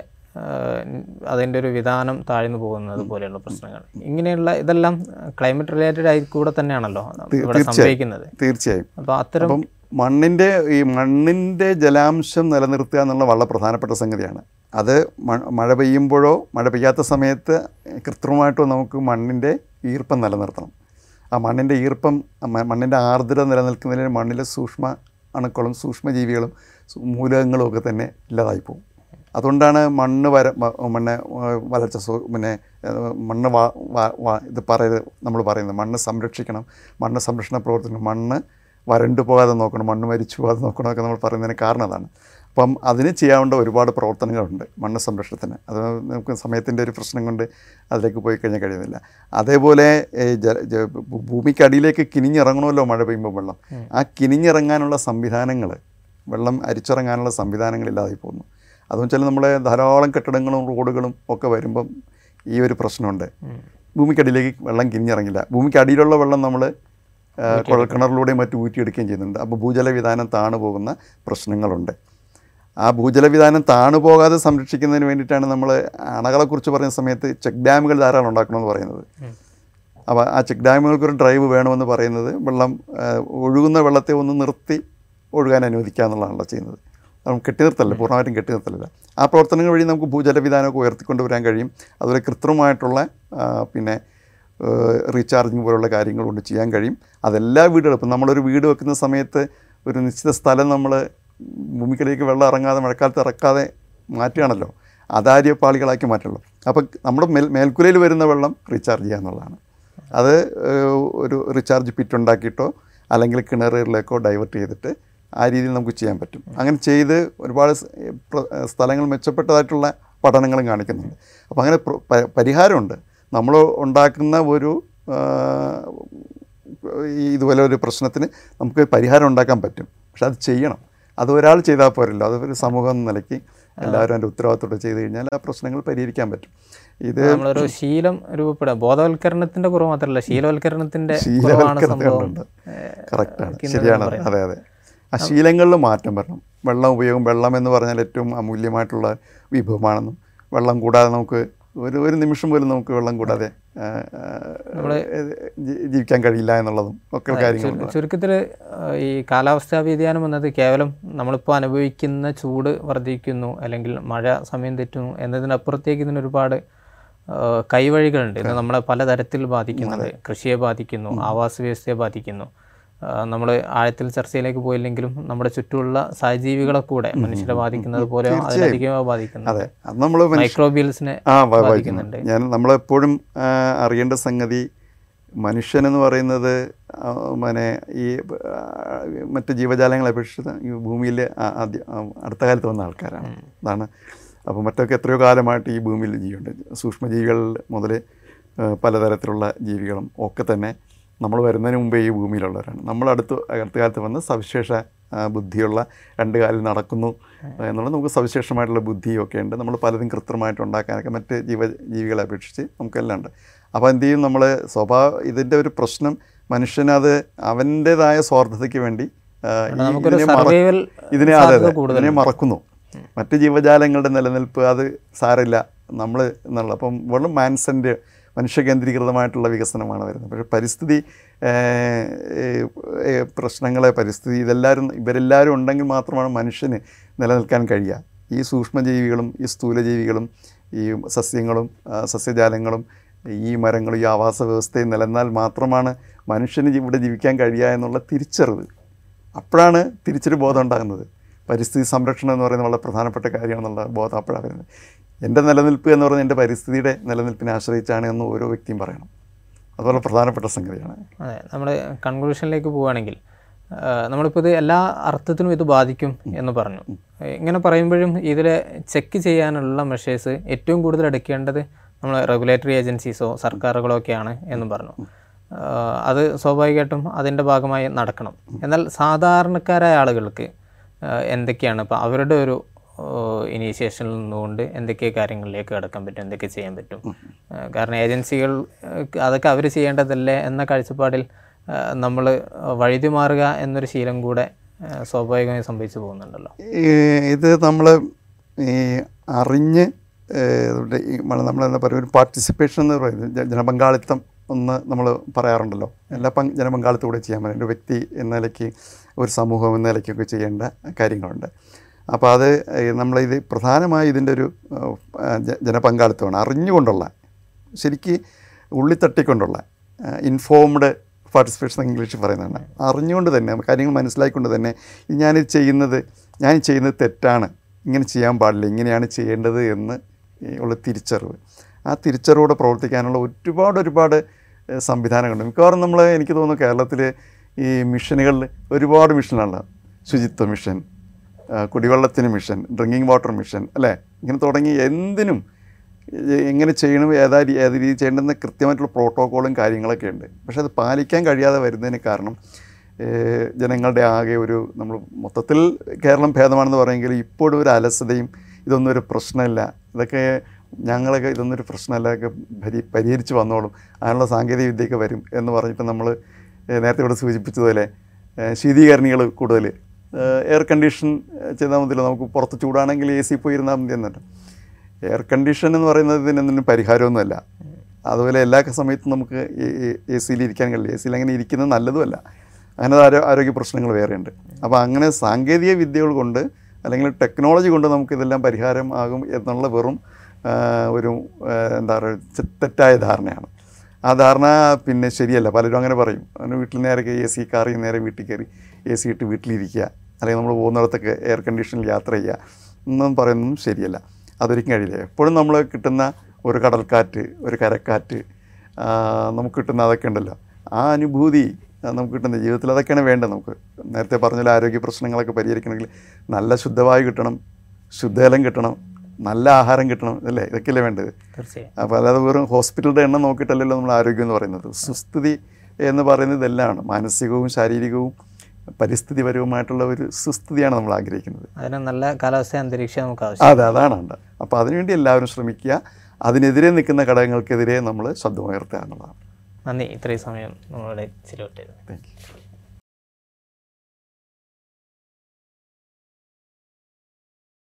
അതിന്റെ ഒരു വിധാനം താഴ്ന്നു പോകുന്നത് പോലെയുള്ള പ്രശ്നങ്ങൾ. ഇങ്ങനെയുള്ള ഇതെല്ലാം ക്ലൈമറ്റ് റിലേറ്റഡ് ആയി കൂടെ തന്നെയാണല്ലോ ഇവിടെ സംഭവിക്കുന്നത്. തീർച്ചയായും. അപ്പോൾ അത്തരം മണ്ണിന്റെ ഈ മണ്ണിന്റെ ജലാംശം നിലനിർത്തുക എന്നുള്ള വളരെ പ്രധാനപ്പെട്ട സംഗതിയാണ്. അത് മഴ പെയ്യുമ്പോഴോ മഴ പെയ്യാത്ത സമയത്ത് കൃത്രിമമായിട്ടോ നമുക്ക് മണ്ണിന്റെ ഈർപ്പം നിലനിർത്തണം. ആ മണ്ണിന്റെ ഈർപ്പം മണ്ണിന്റെ ആർദ്രത നിലനിൽക്കുന്നതിന് മണ്ണിലെ സൂക്ഷ്മ അണുക്കളും സൂക്ഷ്മജീവികളും മൂലകങ്ങളും ഒക്കെ തന്നെ ഇല്ലാതായി പോകും. അതുകൊണ്ടാണ് മണ്ണ് വര മണ്ണ് വരൾച്ച പിന്നെ മണ്ണ് വാ വാ- ഇത് പറയരുത് നമ്മൾ പറയുന്നത് മണ്ണ് സംരക്ഷിക്കണം മണ്ണ് സംരക്ഷണ പ്രവർത്തനം മണ്ണ് വരണ്ടു പോകാതെ നോക്കണം മണ്ണ് മരിച്ചു പോകാതെ നോക്കണം ഒക്കെ നമ്മൾ പറയുന്നതിന് കാരണം അതാണ്. അപ്പം അതിന് ചെയ്യാവേണ്ട ഒരുപാട് പ്രവർത്തനങ്ങളുണ്ട് മണ്ണ് സംരക്ഷണത്തിന്. അത് നമുക്ക് സമയത്തിന്റെ ഒരു പ്രശ്നം കൊണ്ട് അതിലേക്ക് പോയി കഴിഞ്ഞാൽ കഴിയുന്നില്ല. അതേപോലെ ഭൂമിക്കടിയിലേക്ക് കിനിഞ്ഞിറങ്ങണമല്ലോ മഴ പെയ്യുമ്പോൾ വെള്ളം. ആ കിനിഞ്ഞിറങ്ങാനുള്ള സംവിധാനങ്ങൾ വെള്ളം അരിച്ചിറങ്ങാനുള്ള സംവിധാനങ്ങളില്ലാതെ പോകുന്നു. അതെന്ന് വെച്ചാൽ നമ്മളെ ധാരാളം കെട്ടിടങ്ങളും റോഡുകളും ഒക്കെ വരുമ്പം ഈ ഒരു പ്രശ്നമുണ്ട്. ഭൂമിക്കടിയിലേക്ക് വെള്ളം കിഞ്ഞിറങ്ങില്ല ഭൂമിക്കടിയിലുള്ള വെള്ളം നമ്മൾ കുഴൽക്കിണറിലൂടെയും മറ്റു ഊറ്റിയെടുക്കുകയും ചെയ്യുന്നുണ്ട്. അപ്പോൾ ഭൂജലവിധാനം താണു പോകുന്ന പ്രശ്നങ്ങളുണ്ട്. ആ ഭൂജലവിധാനം താണു പോകാതെ സംരക്ഷിക്കുന്നതിന് വേണ്ടിയിട്ടാണ് നമ്മൾ അണകളെക്കുറിച്ച് പറയുന്ന സമയത്ത് ചെക്ക് ഡാമുകൾ ധാരാളം ഉണ്ടാക്കണമെന്ന് പറയുന്നത്. അപ്പോൾ ആ ചെക്ക് ഡാമുകൾക്കൊരു ഡ്രൈവ് വേണമെന്ന് പറയുന്നത് വെള്ളം ഒഴുകുന്ന വെള്ളത്തെ ഒന്ന് നിർത്തി ഒഴുകാൻ അനുവദിക്കുക എന്നുള്ളതാണല്ലോ ചെയ്യുന്നത്. നമുക്ക് കെട്ടി നിർത്തല്ല പൂർണമായിട്ടും കെട്ടി നിർത്തലില്ല ആ പ്രവർത്തനങ്ങൾ വഴി നമുക്ക് ഭൂജല വിധാനമൊക്കെ ഉയർത്തിക്കൊണ്ടുവരാൻ കഴിയും. അതുപോലെ കൃത്രിമമായിട്ടുള്ള പിന്നെ റീചാർജിങ് പോലുള്ള കാര്യങ്ങൾ കൊണ്ട് ചെയ്യാൻ കഴിയും. അതെല്ലാ വീടുകളും ഇപ്പം നമ്മളൊരു വീട് വെക്കുന്ന സമയത്ത് ഒരു നിശ്ചിത സ്ഥലം നമ്മൾ ഭൂമിക്കടിയിലേക്ക് വെള്ളം ഇറങ്ങാതെ മഴക്കാലത്ത് ഇറക്കാതെ മാറ്റുകയാണല്ലോ. അതാര്യ പാളികളാക്കി മാറ്റുള്ളൂ. അപ്പം നമ്മുടെ മേൽ മേൽക്കുലയിൽ വരുന്ന വെള്ളം റീചാർജ് ചെയ്യുക എന്നുള്ളതാണ്. അത് ഒരു റീചാർജ് പിറ്റ് ഉണ്ടാക്കിയിട്ടോ അല്ലെങ്കിൽ കിണറുകളിലേക്കോ ഡൈവേർട്ട് ചെയ്തിട്ട് ആ രീതിയിൽ നമുക്ക് ചെയ്യാൻ പറ്റും. അങ്ങനെ ചെയ്ത് ഒരുപാട് സ്ഥലങ്ങൾ മെച്ചപ്പെട്ടതായിട്ടുള്ള പഠനങ്ങളും കാണിക്കുന്നുണ്ട്. അപ്പോൾ അങ്ങനെ പരിഹാരമുണ്ട്. നമ്മൾ ഉണ്ടാക്കുന്ന ഒരു ഇതുപോലെ ഒരു പ്രശ്നത്തിന് നമുക്ക് പരിഹാരം ഉണ്ടാക്കാൻ പറ്റും. പക്ഷെ അത് ചെയ്യണം. അത് ഒരാൾ ചെയ്താൽ പോരല്ലോ. അത് ഒരു സമൂഹം എന്ന നിലയ്ക്ക് എല്ലാവരും അതിന്റെ ഉത്തരവാദിത്തോടെ ചെയ്ത് കഴിഞ്ഞാൽ ആ പ്രശ്നങ്ങൾ പരിഹരിക്കാൻ പറ്റും. ഇത് നമ്മളൊരു ശീലം രൂപപ്പെടുക. ബോധവൽക്കരണത്തിന്റെ കുറവ് മാത്രമല്ല ശീലവൽക്കരണത്തിന്റെ ശീലവൽക്കരണത്തിന്റെ കറക്റ്റാണ്. ശരിയാണ്. അതെ അതെ. ആ ശീലങ്ങളിൽ മാറ്റം വരണം. വെള്ളം ഉപയോഗം വെള്ളം എന്ന് പറഞ്ഞാൽ ഏറ്റവും അമൂല്യമായിട്ടുള്ള വിഭവമാണെന്നും വെള്ളം കൂടാതെ നമുക്ക് ഒരു ഒരു നിമിഷം പോലും നമുക്ക് വെള്ളം കൂടാതെ ജീവിക്കാൻ കഴിയില്ല എന്നുള്ളതും ഒക്കെ ചുരുക്കത്തിൽ ഈ കാലാവസ്ഥാ വ്യതിയാനം എന്നത് കേവലം നമ്മളിപ്പോൾ അനുഭവിക്കുന്ന ചൂട് വർദ്ധിക്കുന്നു അല്ലെങ്കിൽ മഴ സമയം തെറ്റുന്നു എന്നതിനപ്പുറത്തേക്ക് ഇതിനൊരുപാട് കൈവഴികളുണ്ട്. ഇത് നമ്മളെ പലതരത്തിൽ ബാധിക്കുന്നുണ്ട്. കൃഷിയെ ബാധിക്കുന്നു ആവാസ വ്യവസ്ഥയെ ബാധിക്കുന്നു. നമ്മൾ ആഴത്തിൽ ചർച്ചയിലേക്ക് പോയില്ലെങ്കിലും നമ്മുടെ ചുറ്റുമുള്ള സഹജീവികളെ കൂടെ മനുഷ്യരെ ബാധിക്കുന്നത് പോലെ അതിലധികമായി അതെ. അത് നമ്മൾ മൈക്രോബിയൽസിനെ ബാധിക്കുന്നുണ്ട്. ഞാൻ നമ്മളെപ്പോഴും അറിയേണ്ട സംഗതി മനുഷ്യനെന്ന് പറയുന്നത് പിന്നെ ഈ മറ്റ് ജീവജാലങ്ങളെ അപേക്ഷിച്ച് ഈ ഭൂമിയിൽ അടുത്ത കാലത്ത് വന്ന ആൾക്കാരാണ്. അതാണ്. അപ്പോൾ മറ്റൊക്കെ എത്രയോ കാലമായിട്ട് ഈ ഭൂമിയിൽ ജീവിയുണ്ട് സൂക്ഷ്മജീവികൾ മുതൽ പലതരത്തിലുള്ള ജീവികളും ഒക്കെ തന്നെ നമ്മൾ വരുന്നതിന് മുമ്പേ ഈ ഭൂമിയിലുള്ളവരാണ്. നമ്മൾ അടുത്ത് അടുത്ത കാലത്ത് വന്ന് സവിശേഷ ബുദ്ധിയുള്ള രണ്ട് കാലിൽ നടക്കുന്നു എന്നുള്ളത് നമുക്ക് സവിശേഷമായിട്ടുള്ള ബുദ്ധിയൊക്കെ ഉണ്ട്. നമ്മൾ പലതും കൃത്രിമമായിട്ട് ഉണ്ടാക്കാനൊക്കെ മറ്റ് ജീവ ജീവികളെ അപേക്ഷിച്ച് നമുക്കെല്ലാം ഉണ്ട്. അപ്പോൾ എന്ത് ചെയ്യും നമ്മൾ സ്വഭാവ ഇതിന്റെ ഒരു പ്രശ്നം മനുഷ്യനത് അവന്റേതായ സ്വാർത്ഥതയ്ക്ക് വേണ്ടി ഇതിനെ അതെ അതെ ഇതിനെ മറക്കുന്നു. മറ്റ് ജീവജാലങ്ങളുടെ നിലനിൽപ്പ് അത് സാരില്ല നമ്മൾ എന്നുള്ള അപ്പം വെറും മാൻസന്റെ മനുഷ്യകേന്ദ്രീകൃതമായിട്ടുള്ള വികസനമാണ് വരുന്നത്. പക്ഷേ പരിസ്ഥിതി പ്രശ്നങ്ങളെ പരിസ്ഥിതി ഇതെല്ലാവരും ഇവരെല്ലാവരും ഉണ്ടെങ്കിൽ മാത്രമാണ് മനുഷ്യന് നിലനിൽക്കാൻ കഴിയുക. ഈ സൂക്ഷ്മജീവികളും ഈ സ്ഥൂലജീവികളും ഈ സസ്യങ്ങളും സസ്യജാലങ്ങളും ഈ മരങ്ങളും ഈ ആവാസ വ്യവസ്ഥയും നിലനിന്നാൽ മാത്രമാണ് മനുഷ്യന് ഇവിടെ ജീവിക്കാൻ കഴിയുക എന്നുള്ള തിരിച്ചറിവ്. അപ്പോഴാണ് തിരിച്ചൊരു ബോധം ഉണ്ടാകുന്നത്. പരിസ്ഥിതി സംരക്ഷണം എന്ന് പറയുന്നത് വളരെ പ്രധാനപ്പെട്ട കാര്യമാണെന്നുള്ള ബോധം അപ്പോഴാണ് വരുന്നത്. എന്റെ നിലനിൽപ്പ് എന്ന് പറയുന്നത് എന്റെ പരിസ്ഥിതിയുടെ നിലനിൽപ്പിനെ ആശ്രയിച്ചാണ് എന്ന് ഓരോ വ്യക്തിയും പറയണം. അതുപോലെ പ്രധാനപ്പെട്ട സംഗതിയാണ്. അതെ നമ്മൾ കൺക്ലൂഷനിലേക്ക് പോവുകയാണെങ്കിൽ നമ്മളിപ്പോൾ ഇത് എല്ലാ അർത്ഥത്തിനും ഇത് ബാധിക്കും എന്ന് പറഞ്ഞു. ഇങ്ങനെ പറയുമ്പോഴും ഇതിൽ ചെക്ക് ചെയ്യാനുള്ള മെഷേഴ്സ് ഏറ്റവും കൂടുതൽ എടുക്കേണ്ടത് നമ്മൾ റെഗുലേറ്ററി ഏജൻസീസോ സർക്കാരുകളോ ഒക്കെയാണ് എന്ന് പറഞ്ഞു. അത് സ്വാഭാവികമായിട്ടും അതിന്റെ ഭാഗമായി നടക്കണം. എന്നാൽ സാധാരണക്കാരായ ആളുകൾക്ക് എന്തൊക്കെയാണ്? ഇപ്പോൾ അവരുടെ ഒരു ഇനീഷ്യേഷനിൽ നിന്നുകൊണ്ട് എന്തൊക്കെ കാര്യങ്ങളിലേക്ക് കടക്കാൻ പറ്റും എന്തൊക്കെ ചെയ്യാൻ പറ്റും. കാരണം ഏജൻസികൾ അതൊക്കെ അവർ ചെയ്യേണ്ടതല്ലേ എന്ന കാഴ്ചപ്പാടിൽ നമ്മൾ വഴുതി മാറുക എന്നൊരു ശീലം കൂടെ സ്വാഭാവികമായി സംഭവിച്ചു പോകുന്നുണ്ടല്ലോ. ഇത് നമ്മൾ ഈ അറിഞ്ഞ് നമ്മൾ എന്താ പറയുക ഒരു പാർട്ടിസിപ്പേഷൻ എന്ന് പറയുന്നത് ജനപങ്കാളിത്തം ഒന്ന് നമ്മൾ പറയാറുണ്ടല്ലോ. എല്ലാ പങ്ക് ജനപങ്കാളിത്തം കൂടെ ചെയ്യാൻ പറ്റും. ഒരു വ്യക്തി എന്ന നിലയ്ക്ക് ഒരു സമൂഹം എന്ന നിലയ്ക്കൊക്കെ ചെയ്യേണ്ട കാര്യങ്ങളുണ്ട്. അപ്പോൾ അത് നമ്മളിത് പ്രധാനമായി ഇതിന്റെ ഒരു ജനപങ്കാളിത്തമാണ്. അറിഞ്ഞുകൊണ്ടുള്ള ശരിക്ക് ഉള്ളിത്തട്ടിക്കൊണ്ടുള്ള ഇൻഫോംഡ് പാർട്ടിസിപ്പേഷൻ ഇംഗ്ലീഷിൽ പറയുന്നതാണ്. അറിഞ്ഞുകൊണ്ട് തന്നെ കാര്യങ്ങൾ മനസ്സിലാക്കിക്കൊണ്ട് തന്നെ ഞാനിത് ചെയ്യുന്നത് ഞാൻ ചെയ്യുന്നത് തെറ്റാണ്. ഇങ്ങനെ ചെയ്യാൻ പാടില്ല. ഇങ്ങനെയാണ് ചെയ്യേണ്ടത് എന്ന് ഉള്ള തിരിച്ചറിവ്. ആ തിരിച്ചറിവോടെ പ്രവർത്തിക്കാനുള്ള ഒരുപാട് ഒരുപാട് സംവിധാനങ്ങളുണ്ട്. മിക്കവാറും നമ്മൾ എനിക്ക് തോന്നുന്നു കേരളത്തിൽ ഈ മിഷനുകളിൽ ഒരുപാട് മിഷനാണല്ലോ ശുചിത്വ മിഷൻ കുടിവെള്ളത്തിന് മിഷൻ ഡ്രിങ്കിങ് വാട്ടർ മിഷൻ അല്ലേ? ഇങ്ങനെ തുടങ്ങി എന്തിനും എങ്ങനെ ചെയ്യണം ഏതാ ഏത് രീതി ചെയ്യേണ്ടെന്ന കൃത്യമായിട്ടുള്ള പ്രോട്ടോക്കോളും കാര്യങ്ങളൊക്കെ ഉണ്ട്. പക്ഷേ അത് പാലിക്കാൻ കഴിയാതെ വരുന്നതിന് കാരണം ജനങ്ങളുടെ ആകെ ഒരു നമ്മൾ മൊത്തത്തിൽ കേരളം ഭേദമാണെന്ന് പറയുമെങ്കിൽ ഇപ്പോഴും ഒരു അലസതയും ഇതൊന്നും ഒരു പ്രശ്നമില്ല. ഇതൊക്കെ ഞങ്ങളൊക്കെ ഇതൊന്നും ഒരു പ്രശ്നമല്ല ഒക്കെ പരി പരിഹരിച്ച് വന്നോളും. അതിനുള്ള സാങ്കേതിക വിദ്യയൊക്കെ വരും എന്ന് പറഞ്ഞിട്ട് നമ്മൾ നേരത്തെ ഇവിടെ സൂചിപ്പിച്ചതുപോലെ ശീതീകരണികൾ കൂടുതൽ എയർ കണ്ടീഷൻ ചെയ്താൽ മതിയല്ലോ. നമുക്ക് പുറത്ത് ചൂടാണെങ്കിൽ എ സി പോയി ഇരുന്നാൽ മതി എന്നിട്ട്. എയർ കണ്ടീഷൻ എന്ന് പറയുന്നത് ഇതിനൊന്നും പരിഹാരമൊന്നുമല്ല. അതുപോലെ എല്ലാ സമയത്തും നമുക്ക് എ സിയിൽ ഇരിക്കാൻ കഴിയില്ല. എ സിയിൽ അങ്ങനെ ഇരിക്കുന്നത് നല്ലതുമല്ല. അങ്ങനെ ആരോ ആരോഗ്യ പ്രശ്നങ്ങൾ വേറെയുണ്ട്. അപ്പോൾ അങ്ങനെ സാങ്കേതിക വിദ്യകൾ കൊണ്ട് അല്ലെങ്കിൽ ടെക്നോളജി കൊണ്ട് നമുക്ക് ഇതെല്ലാം പരിഹാരം ആകും എന്നുള്ള വെറും ഒരു എന്താ പറയുക തെറ്റായ ധാരണയാണ്. ആ ധാരണ പിന്നെ ശരിയല്ല. പലരും അങ്ങനെ പറയും. അങ്ങനെ വീട്ടിൽ നേരെ എ സി കാറി നേരെ വീട്ടിൽ കയറി എ സി ഇട്ട് വീട്ടിലിരിക്കുക. അല്ലെങ്കിൽ നമ്മൾ പോകുന്നിടത്തൊക്കെ എയർ കണ്ടീഷനിൽ യാത്ര ചെയ്യുക. എന്നും പറയുന്നതും ശരിയല്ല. അതൊരിക്കലും കഴിയില്ല. എപ്പോഴും നമ്മൾ കിട്ടുന്ന ഒരു കടൽക്കാറ്റ് ഒരു കരക്കാറ്റ് നമുക്ക് കിട്ടുന്ന അതൊക്കെ ഉണ്ടല്ലോ. ആ അനുഭൂതി നമുക്ക് കിട്ടുന്ന ജീവിതത്തിൽ അതൊക്കെയാണ് വേണ്ടത് നമുക്ക്. നേരത്തെ പറഞ്ഞ ആരോഗ്യ പ്രശ്നങ്ങളൊക്കെ പരിഹരിക്കണമെങ്കിൽ നല്ല ശുദ്ധവായു കിട്ടണം ശുദ്ധജലം കിട്ടണം നല്ല ആഹാരം കിട്ടണം അല്ലേ? ഇതൊക്കെയല്ലേ വേണ്ടത്? തീർച്ചയായും. അപ്പോൾ അല്ലാതെ വെറും ഹോസ്പിറ്റലിന്റെ എണ്ണം നോക്കിയിട്ടല്ലല്ലോ നമ്മൾ ആരോഗ്യം എന്ന് പറയുന്നത്. സുസ്ഥിതി എന്ന് പറയുന്നത് ഇതെല്ലാമാണ്. മാനസികവും ശാരീരികവും പരിസ്ഥിതിപരവുമായിട്ടുള്ള ഒരു സുസ്ഥിതിയാണ് നമ്മൾ ആഗ്രഹിക്കുന്നത്. അതിന് നല്ല കാലാവസ്ഥ അന്തരീക്ഷം നമുക്ക് ആവശ്യം അതെ അതാണ് ഉണ്ട്. അപ്പോൾ അതിനുവേണ്ടി എല്ലാവരും ശ്രമിക്കുക. അതിനെതിരെ നിൽക്കുന്ന ഘടകങ്ങൾക്കെതിരെ നമ്മൾ ശബ്ദമുയർത്തുക എന്നുള്ളതാണ്. നന്ദി. ഇത്രയും സമയം നമ്മളുടെ ചിലവിട്ടത് താങ്ക് യു